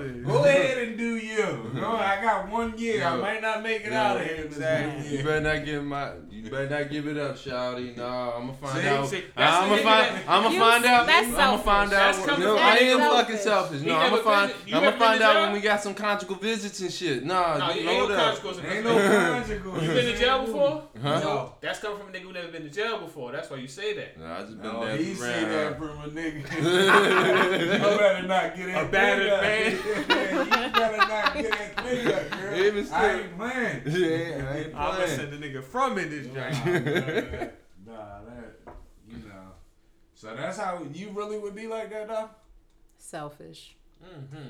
ahead, go ahead and do you. No, I got one year. I might not make it Yeah. out of here. This Exactly. You better not give my. You better not give it up, Shouty. No, I'm gonna find See? out. See, I'm gonna find. that- I'm gonna find out. that's I'm gonna find selfish. out. That's coming no, from I that am selfish. fucking selfish. No, I'm gonna find. I'm gonna find out when we got some conjugal visits and shit. Nah, No, you you ain't hold no up. Ain't no conjugal. You been to jail before? Huh? No. That's coming from a nigga who never been to jail before. That's why you say that. Nah, I just been No, there he for that around. From a nigga. you better not get that A battered thing up. you better not get that thing up, girl. Even still. I ain't playing. Yeah, I ain't I'm gonna send the nigga from in this Nah, joint. that, nah, that, you know. So that's how you really would be like that, though. Selfish. Mm-hmm.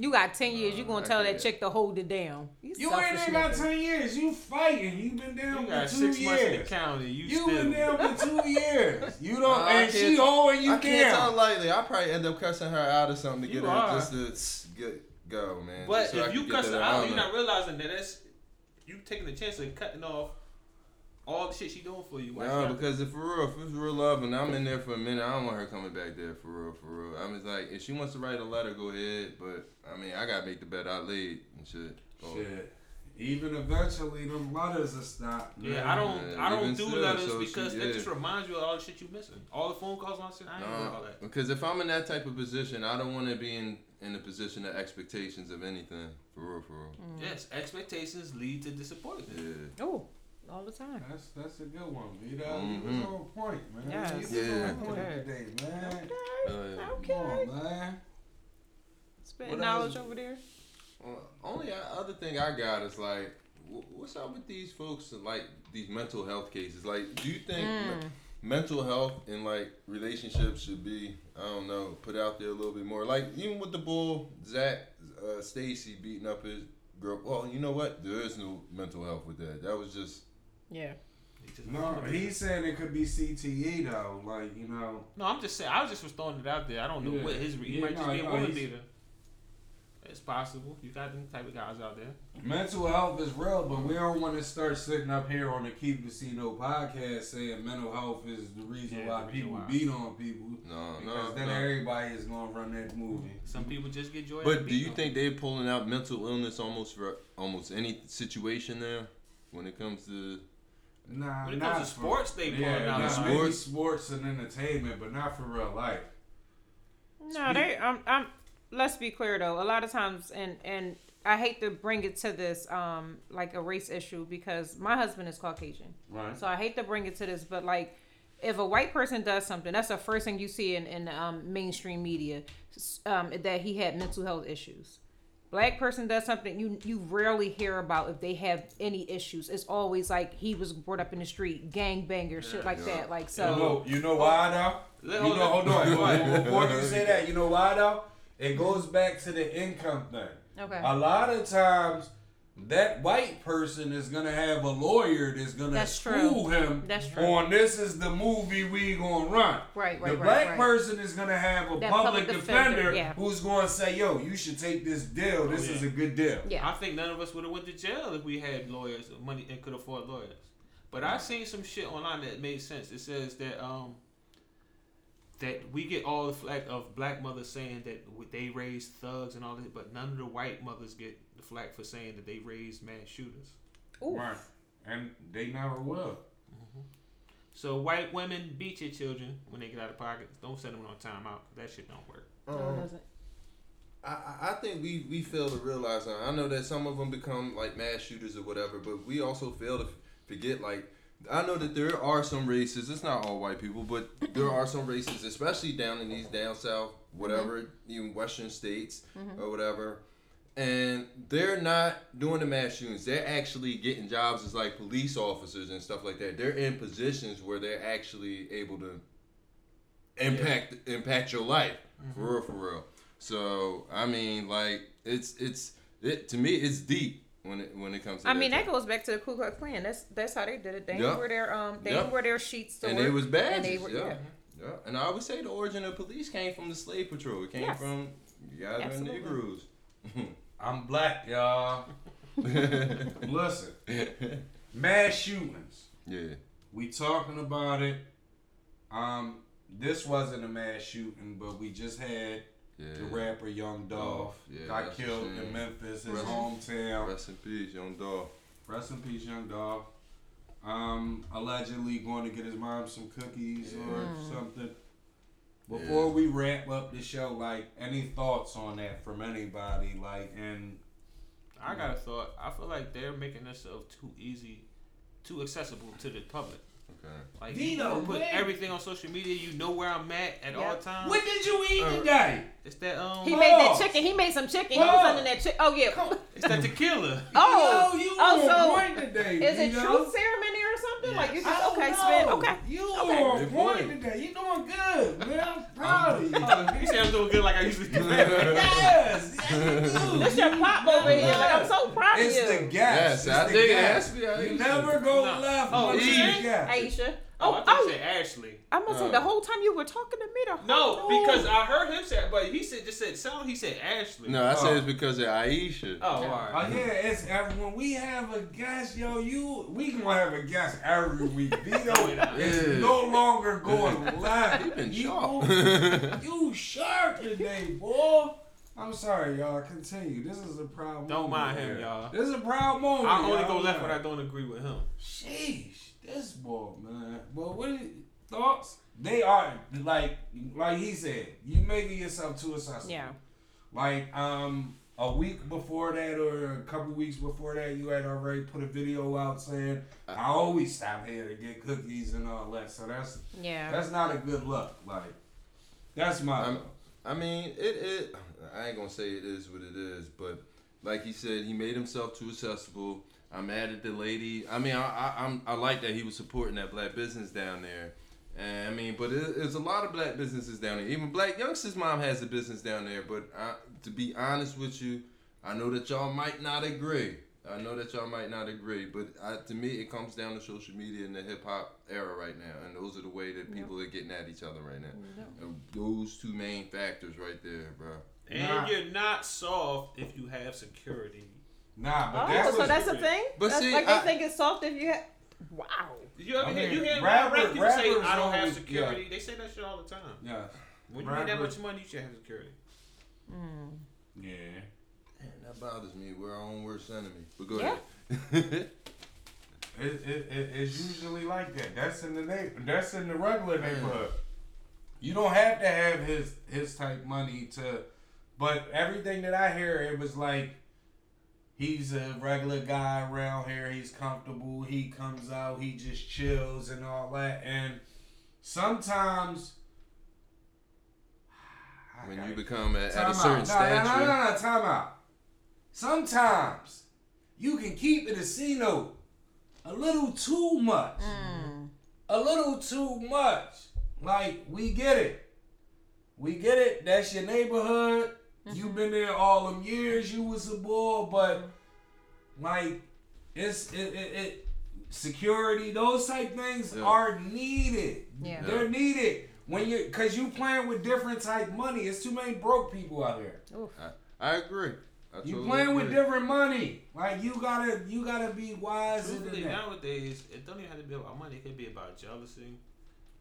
You got 10 years, you Uh, gonna I tell that chick to hold it down. You, You ain't even got ten years. You fighting. You been down You for got two six months in the years. county. You, You still. been down for two years. You don't, Nah, I and she can't- old and you I can't talk down. lightly. I probably end up cussing her out or something to You get her are. just to s- get go, man. But so if you can get cuss to her out, you're not realizing that that's you taking the chance of cutting off all the shit she doing for you. Why No, because if for real, if it's real love and I'm in there for a minute, I don't want her coming back there for real, for real. I'm just like, if she wants to write a letter, go ahead. But I mean, I gotta make the bed I laid and shit. Oh. Shit. Even eventually, them letters will stop. Yeah, I don't. Yeah, I don't do still, letters so she- because that yeah. just reminds you of all the shit you missing. All the phone calls and all that shit. I ain't doing all that. because if I'm in that type of position, I don't want to be in in a position of expectations of anything. For real, for real. Yes, expectations lead to disappointment. Yeah. Oh, all the time. That's that's a good one, Vito. Mhm. You was on point, man. Yes. You was Yeah. on point Okay. today, man. Uh. Okay. Come on, man. Spitting knowledge else? over there. Well, only other thing I got is like, what's up with these folks and like these mental health cases? Like, do you think me- mental health and like relationships should be, I don't know, put out there a little bit more? Like, even with the bull, Zac, uh, Stacy beating up his girl. Well, you know what? There is no mental health with that. That was just. Yeah. No, he's saying it could be CTE though. Like you know, No, I'm just saying. I was just was throwing it out there. I don't know Yeah. what his. He Yeah, might just no, be a no, woman he's- beater. It's possible. You got them type of guys out there. mental health is real, but we don't want to start sitting up here on the Keep Casino podcast saying mental health is the reason Yeah, why the reason people why. beat on people. No, Because no. then no. everybody is gonna run that movie. Some people just get joy. out But of do you beating think they're pulling out mental illness almost for almost any situation there when it comes to Nah, When it not comes to for- sports, they pulling yeah, out nah, sports. maybe sports and entertainment, but not for real life. No, they. Um, um. Let's be clear though. A lot of times, and and I hate to bring it to this, um, like a race issue because my husband is Caucasian, Right. so I hate to bring it to this, but like. If a white person does something, that's the first thing you see in, in um, mainstream media, um, that he had mental health issues. Black person does something you you rarely hear about if they have any issues. It's always like he was brought up in the street, gang banger, shit like Yeah. that. Like You so, know, you know why though? Let- You know, hold on. Before you say that, you know why though? It goes back to the income thing. okay, A lot of times, that white person is gonna have a lawyer that's gonna That's school true. him That's true. on this is the movie we gonna run. right, right, the right, black right. person is gonna have a That public, public defender, defender, yeah. who's gonna say, "Yo, you should take this deal. This Oh, is a good deal." yeah, I think none of us would have went to jail if we had lawyers, money, and could afford lawyers. But I seen some shit online that made sense. It says that um that we get all the flack of black mothers saying that w- they raise thugs and all this, but none of the white mothers get the flack for saying that they raised mass shooters. Ooh. Right. And they never will. So white women beat your children when they get out of pocket. Don't send them on timeout. That shit don't work. No, it Um, doesn't. I, I I think we, we fail to realize. uh, I know that some of them become like mass shooters or whatever, but we also fail to forget. Like I know that there are some races. It's not all white people, but there are some races, especially down in these down south, whatever, even western states or whatever. And they're not doing the mass shootings. They're actually getting jobs as like police officers and stuff like that. They're in positions where they're actually able to impact impact your life for real, for real. So I mean, like it's it's it to me it's deep when it when it comes to. I mean, that that goes back to the Ku Klux Klan. That's that's how they did it. They Yep. wore their um, they Yep. wore their sheets to and work, it was bad. and they yeah. were- yeah. And I would say the origin of police came from the slave patrol. It came Yes. from gathering Absolutely. Negroes. I'm black, y'all. Listen, mass shootings. yeah. We talking about it. Um, this wasn't a mass shooting, but we just had Yeah. the rapper Young Dolph Yeah, got killed in Memphis, his Rest- hometown. Rest in peace, young dog. Rest in peace, Young Dolph. Um, allegedly going to get his mom some cookies or something. Before Yeah. we wrap up the show, like any thoughts on that from anybody? Like, and I got a thought. I feel like they're making themselves too easy, too accessible to the public. Okay. Like Vito, you put man. everything on social media. You know where I'm at at all times. what did you eat Uh, today? It's that um. He made that chicken. He made some chicken. He was under that chicken. Oh yeah. It's that tequila. Oh, Yo, you oh, on so point today. is it Vito. truth ceremony or something? Like you I just okay, know. spin. Okay. You Okay. on Good point point. today. You doing good, man. I'm proud of you. Oh, you say I'm doing good like I usually do. yes, yes, you do. This your pop over here. Like I'm so proud of you. It's you. the gas. Yes, It's I the think it gas. has to be You never go No. left. Oh, once Aisha? you gas. Aisha. Oh, Oh, I thought oh, you said Ashley. I'm gonna say Oh. the whole time you were talking to me. The whole No, time. because I heard him say, but he said just said sound. He said Ashley. No, I Oh. said it's because of Aisha. Oh, all Oh yeah, it's every, when we have a guest, yo, you we gonna have a guest every week. Vito Yeah. is no longer going left. He been you, sharp. you sharp today, boy. I'm sorry, y'all. Continue. This is a proud. Don't moment mind him, y'all. This is a proud moment. I only y'all. go left when I don't agree with him. Sheesh, this boy, man. But what are your thoughts? They are like, like he said, you making yourself too accessible. Yeah. Like um a week before that or a couple weeks before that, you had already put a video out saying I always stop here to get cookies and all that. So that's Yeah. that's not a good look. Like that's my. I'm- I mean, it, it. I ain't gonna say it is what it is, but like he said, he made himself too accessible. I'm mad at the lady. I mean, I, I I'm I like that he was supporting that black business down there. And I mean, but it, there's a lot of black businesses down there. Even Blac Youngsta's mom has a business down there. But I, to be honest with you, I know that y'all might not agree. I know that y'all might not agree, but I, to me, it comes down to social media and the hip hop era right now, and those are the way that people are getting at each other right now. And those two main factors right there, bro. And Nah. you're not soft if you have security. Nah, but Oh, that's so that's a thing. But that's see, like I- they think it's soft if you have. Wow. Did you ever I hear you hear rapper- rap people say I don't have always- security? They say that shit all the time. yeah, When you make that much money, you should have security. Hmm. yeah. Man, that bothers me. We're our own worst enemy. But go Yeah. ahead. It, it, it, it's usually like that. That's in the neighbor. That's in the regular neighborhood. You don't have to have his his type money to, but everything that I hear, it was like he's a regular guy around here. He's comfortable. He comes out. He just chills and all that. And sometimes when you become at, at a certain out. No, stature. No, no, no, no, time out. Sometimes you can keep it a C note a little too much. Hmm. A little too much. Like, we get it. We get it. That's your neighborhood. You've mm-hmm. been there all them years. You was a boy, but like, it's it, it, it security. Those type things Yeah. are needed. Yeah. They're needed when you because you playing with different type money. It's too many broke people out here. I agree. I You totally playing with different money. Like you gotta you gotta be wise. Truthfully, nowadays, it don't even have to be about money. It could be about jealousy.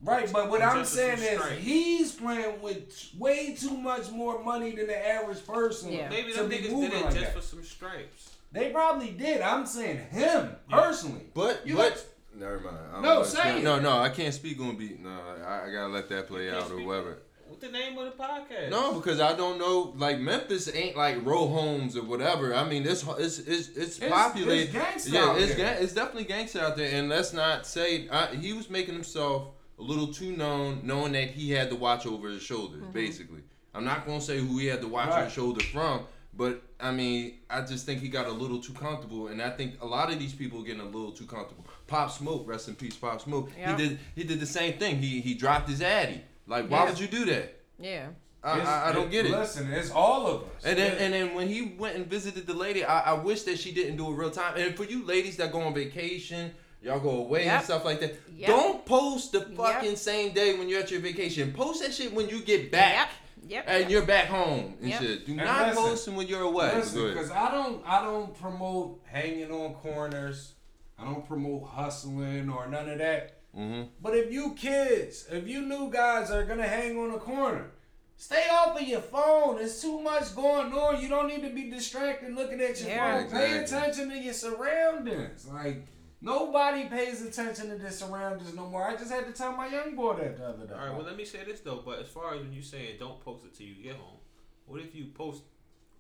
Right, but what I'm saying is strength. he's playing with way too much more money than the average person. Yeah. Maybe to them be niggas moving did it like just that. for some stripes. They probably did. I'm saying him personally. But You but got- never mind. I don't No, know. say it. No, no, I can't speak on beat. No, I, I gotta let that play You out or whatever. What's the name of the podcast? No, because I don't know. Like Memphis ain't like row homes or whatever. I mean, it's it's it's, it's It's- populated. it's gangsta yeah, out it's there. ga- it's definitely gangster out there. And let's not say I, he was making himself a little too known, knowing that he had to watch over his shoulders. Mm-hmm. Basically, I'm not gonna say who he had to watch over Right. his shoulder from, but I mean, I just think he got a little too comfortable, and I think a lot of these people are getting a little too comfortable. Pop Smoke, rest in peace, Pop Smoke. Yep. He did he did the same thing. He he dropped his addy. Like, why Yeah. would you do that? Yeah. I, I, I don't get it. Listen, it's all of us. And then and then when he went and visited the lady, I, I wish that she didn't do it real time. And for you ladies that go on vacation, y'all go away and stuff like that. Yep. Don't post the Yep. fucking same day when you're at your vacation. Post that shit when you get back Yep. Yep. and you're back home and Yep. shit. Do And not listen, post them when you're away. Listen, because I don't, I don't promote hanging on corners. I don't promote hustling or none of that. hmm But if you kids, if you new guys are gonna hang on a corner, stay off of your phone. There's too much going on. You don't need to be distracted looking at your Yeah. phone. Pay attention to your surroundings. Like nobody pays attention to their surroundings no more. I just had to tell my young boy that the other day. All right. Well, let me say this though. But as far as when you saying don't post it till you get home, what if you post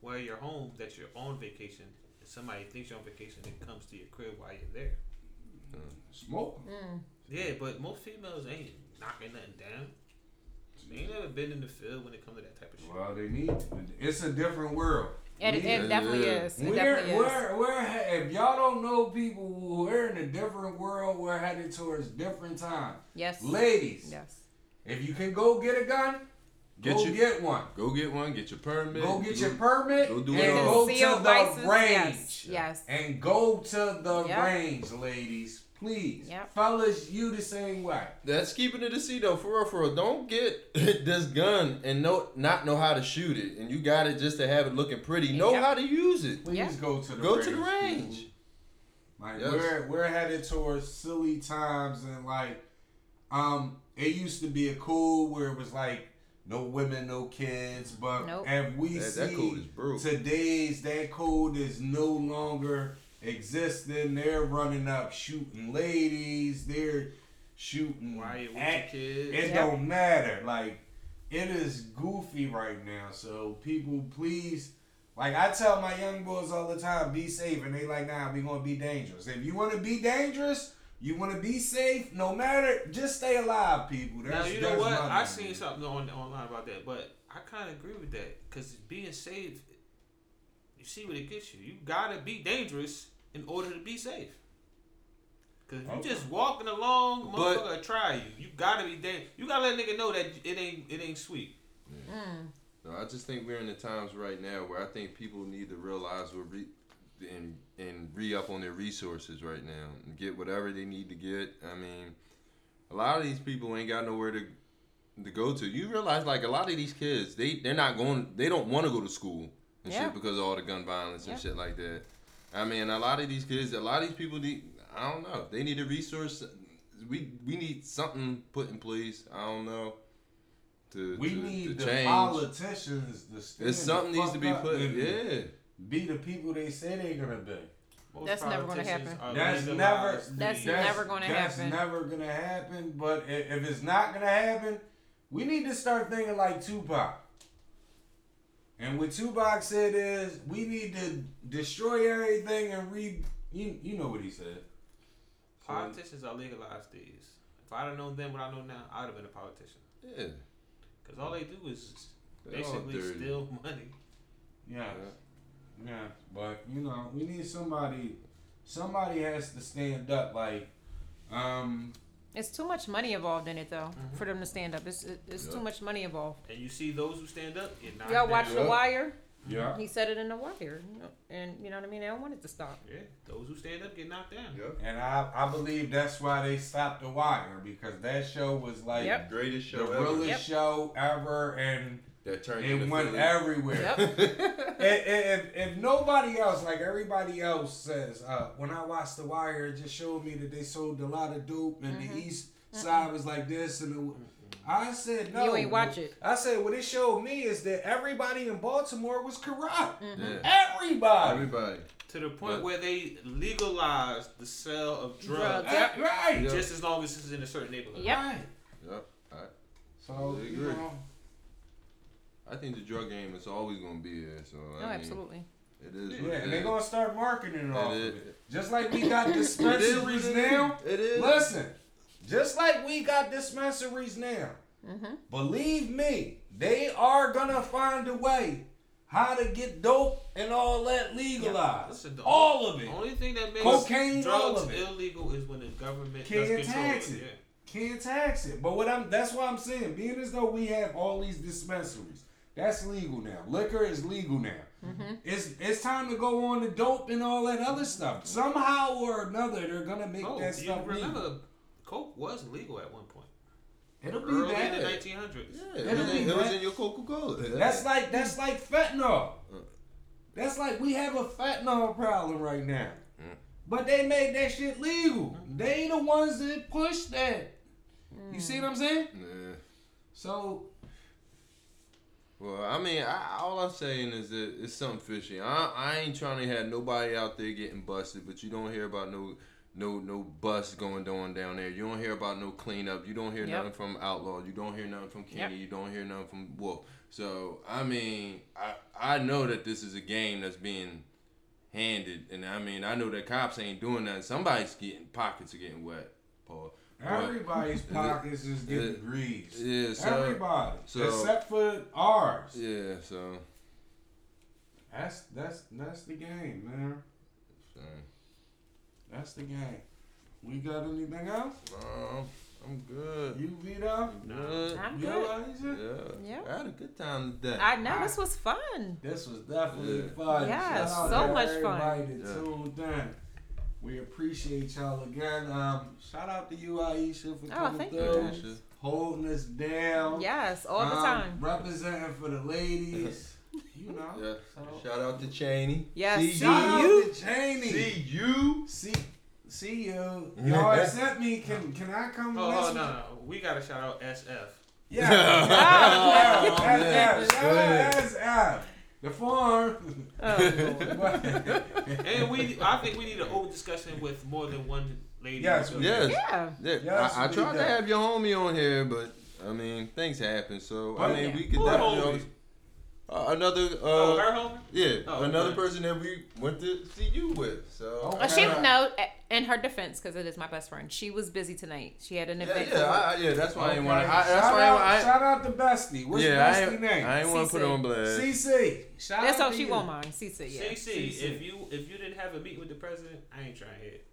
while you're home that you're on vacation and somebody thinks you're on vacation and comes to your crib while you're there? Smoke. Mm. Yeah, but most females ain't knocking nothing down. They ain't never been in the field when it comes to that type of shit. Well, they need. It's a different world. It, it definitely yeah. is. It We're, definitely is. we're, we're, if y'all don't know people we're in a different world, we're headed towards different times. Yes. Ladies, Yes. if you can go get a gun, Get go your- get one. Go get one. Get your permit. Go get your permit go do and it all. go to the license, range. Yes. Yes. And go to the Yep. range, ladies. Please. Yep. Fellas, you the same way. That's keeping it a C though, for real, for real. Don't get this gun and know not know how to shoot it, and you got it just to have it looking pretty. Know Yep. how to use it. Please Yeah. go to the Go range. to the range. Like Yes. we're we're headed towards silly times and like um it used to be a cool where it was like no women, no kids, but Nope. and we That, see that code is today's that code is no longer existing. They're running up shooting ladies, they're shooting Why you with your at- kids? it Yep. don't matter. Like it is goofy right now. So people, please, like I tell my young boys all the time, be safe, and they like, nah, we gonna be dangerous. If you want to be dangerous, you want to be safe. No matter, just stay alive, people. Now you know there's what? I to seen do. something on online about that, but I kind of agree with that because being safe, you see what it gets you. You gotta be dangerous in order to be safe. Cause if you Okay. just walking along, But- motherfucker will try you. You gotta be dangerous. You gotta let a nigga know that it ain't it ain't sweet. Mm. No, I just think we're in the times right now where I think people need to realize or re- and and re up on their resources right now and get whatever they need to get. I mean, a lot of these people ain't got nowhere to to go to. You realize like a lot of these kids, they they're not going. They don't want to go to school and Yeah. shit because of all the gun violence and Yeah. shit like that. I mean, a lot of these kids, a lot of these people need. I don't know. They need a resource. We we need something put in place. I don't know. To, We to, need to the change. politicians to stand It's something the needs to be put. and Yeah. Be the people they say they're gonna be. Most That's never gonna politicians happen. are That's never- to That's never gonna happen. that's never gonna happen. But i- if it's not gonna happen, we need to start thinking like Tupac. And what Tupac said is, we need to destroy everything and re. You, you know what he said. Politicians are legalized these. If I'd have known then what I know now, I'd have been a politician. Yeah. Because all they do is They're basically steal money. Yeah, yeah. But you know, we need somebody. Somebody has to stand up. Like, um, It's too much money involved in it, though, Mhm. for them to stand up. It's it, it's too Yeah. much money involved. And you see those who stand up, get knocked Y'all down. watch The Yeah. Wire? yeah. He said it in The Wire, you know, and you know what I mean. They don't want it to stop. Yeah, those who stand up get knocked down. Yep. And I, I believe that's why they stopped the wire because that show was like Yep. Greatest the show ever. realest Yep. show ever, and That turned it into went Philly. everywhere. Yep. if, if, if nobody else, like everybody else says, uh, when I watched The Wire, it just showed me that they sold a lot of dope, and Mm-hmm. the East Side was like this, and the, I said no. You ain't watch it. I said what it showed me is that everybody in Baltimore was corrupt. Mm-hmm. Yeah. Everybody. Everybody. To the point But- where they legalized the sale of drugs, Drugs. Eh, right. Yeah. just as long as it's in a certain neighborhood. Yep. Right. Yep. I, So you know, I think the drug game is always gonna be there. So I No, mean, absolutely. It is. yeah, it and they're gonna start marketing it off It of is. it. Just like we got It is dispensaries it now. It is. Listen, just like we got dispensaries now. Mm-hmm. Believe me, they are gonna find a way how to get dope and all that legalized. Listen, the all of it. Only thing that makes Cocaine, all drugs of it. illegal is when the government Can't does tax it. it. Yeah. Can't tax it. But what I'm that's what I'm saying. Being as though we have all these dispensaries, that's legal now. Liquor is legal now. Mm-hmm. It's it's time to go on the dope and all that other stuff. Somehow or another, they're gonna make Oh, that you stuff remember, legal. Coke was legal at one point. It'll be Early in the 1900s. Yeah, It'll it was, be in, it was bad. in your Coca Cola. That's like that's like fentanyl. Uh. That's like we have a fentanyl problem right now. Mm. But they made that shit legal. They the ones that push that. You see what I'm saying? Yeah. So Well, I mean, I, all I'm saying is that it's something fishy. I, I ain't trying to have nobody out there getting busted, but you don't hear about no no no bust going on down there. You don't hear about no cleanup. You don't hear Yep. nothing from Outlaw. You don't hear nothing from Kenney. Yep. You don't hear nothing from Wolf. So I mean, I I know that this is a game that's being handed, and I mean, I know that cops ain't doing that. Somebody's getting pockets are getting wet, Paul. But- everybody's pockets is getting it- greased. Yeah, so Everybody, so- except for ours. yeah, so. That's that's that's the game, man. so That's the game. We got anything else? um, I'm good. You Vito? Good. I'm You good. Yeah. Yeah. I had a good time today. I know this was fun. This was definitely Yeah. fun. Yes, Shout so to much fun. everybody that Yeah. tuned in. We appreciate y'all again. Um, shout out to you, Aisha, for Oh, coming thank you, through, guys. Holding us down. Yes, all the Um, time. Representing for the ladies. You know. Yeah. So, Shout out to Cheyney. Yes, See see shout you. out to Cheyney. See you. See, see you. Y'all accept me. Can can I come? Oh, next oh no, no, we gotta shout out SF. Yeah. Ah, yeah. yeah. SF. Shout out SF. The farm. Oh, And we, I think we need an open discussion with more than one lady. Yes, we Yes. yeah. Yeah, Yes, I, I tried to have your homie on here, but I mean things happen. So I But- mean we could Who definitely homie? always, uh, another uh, Oh, her yeah Oh, another okay. person that we went to see you with. So Okay. Uh, she no. In her defense, because it is my best friend, she was busy tonight. She had an event. yeah, I, I- yeah. That's why I didn't want to. Okay. That's shout, why out, I, shout out to Bestie. What's yeah, Bestie ain't, name? I ain't want to put on blast. CC. Shout That's out all to she you. won't mind. Cece, yeah. CC, CC. if you if you didn't have a meeting with the president, I ain't trying to hear it.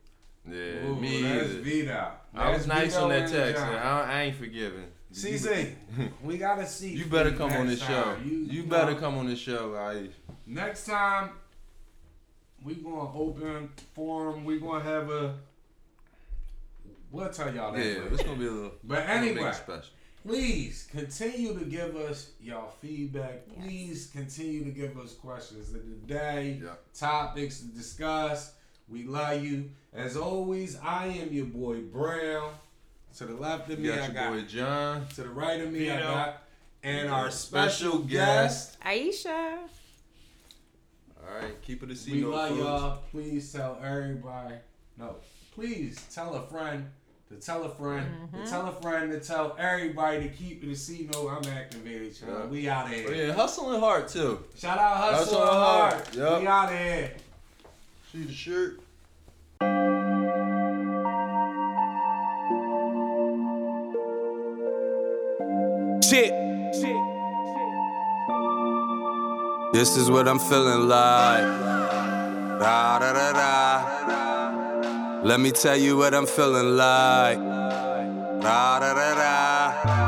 Yeah, Ooh, me that's either. Vito. I was That's nice Vito on that text. John. and I, I ain't forgiving. CC, we gotta see. You better come on next this show. time. You, you better know, come on this show, I. Next time, we gonna open forum. We gonna have a. We'll tell y'all that. Yeah, it's gonna be a little. But a little bit anyway, special. please continue to give us y'all feedback. Please continue to give us questions of the day, Yeah. topics to discuss. We love you. As always, I am your boy Brown. To the left of me, You I got your got. boy John. To the right of me, I got. And our special Special guest. Aisha. All right, keep it a We C note, love folks. y'all. Please tell everybody. No, please tell a friend to tell a friend to mm-hmm. tell a friend to tell everybody to keep it a C note. I'm activated, y'all. Yeah. We out of here. Oh yeah, hustling hard too. Shout out hustling, Hustle Hard. Hard. Yup. We out of here. See the shirt. Shit. This is what I'm feeling like. Da da da da. Let me tell you what I'm feeling like. Da da da da.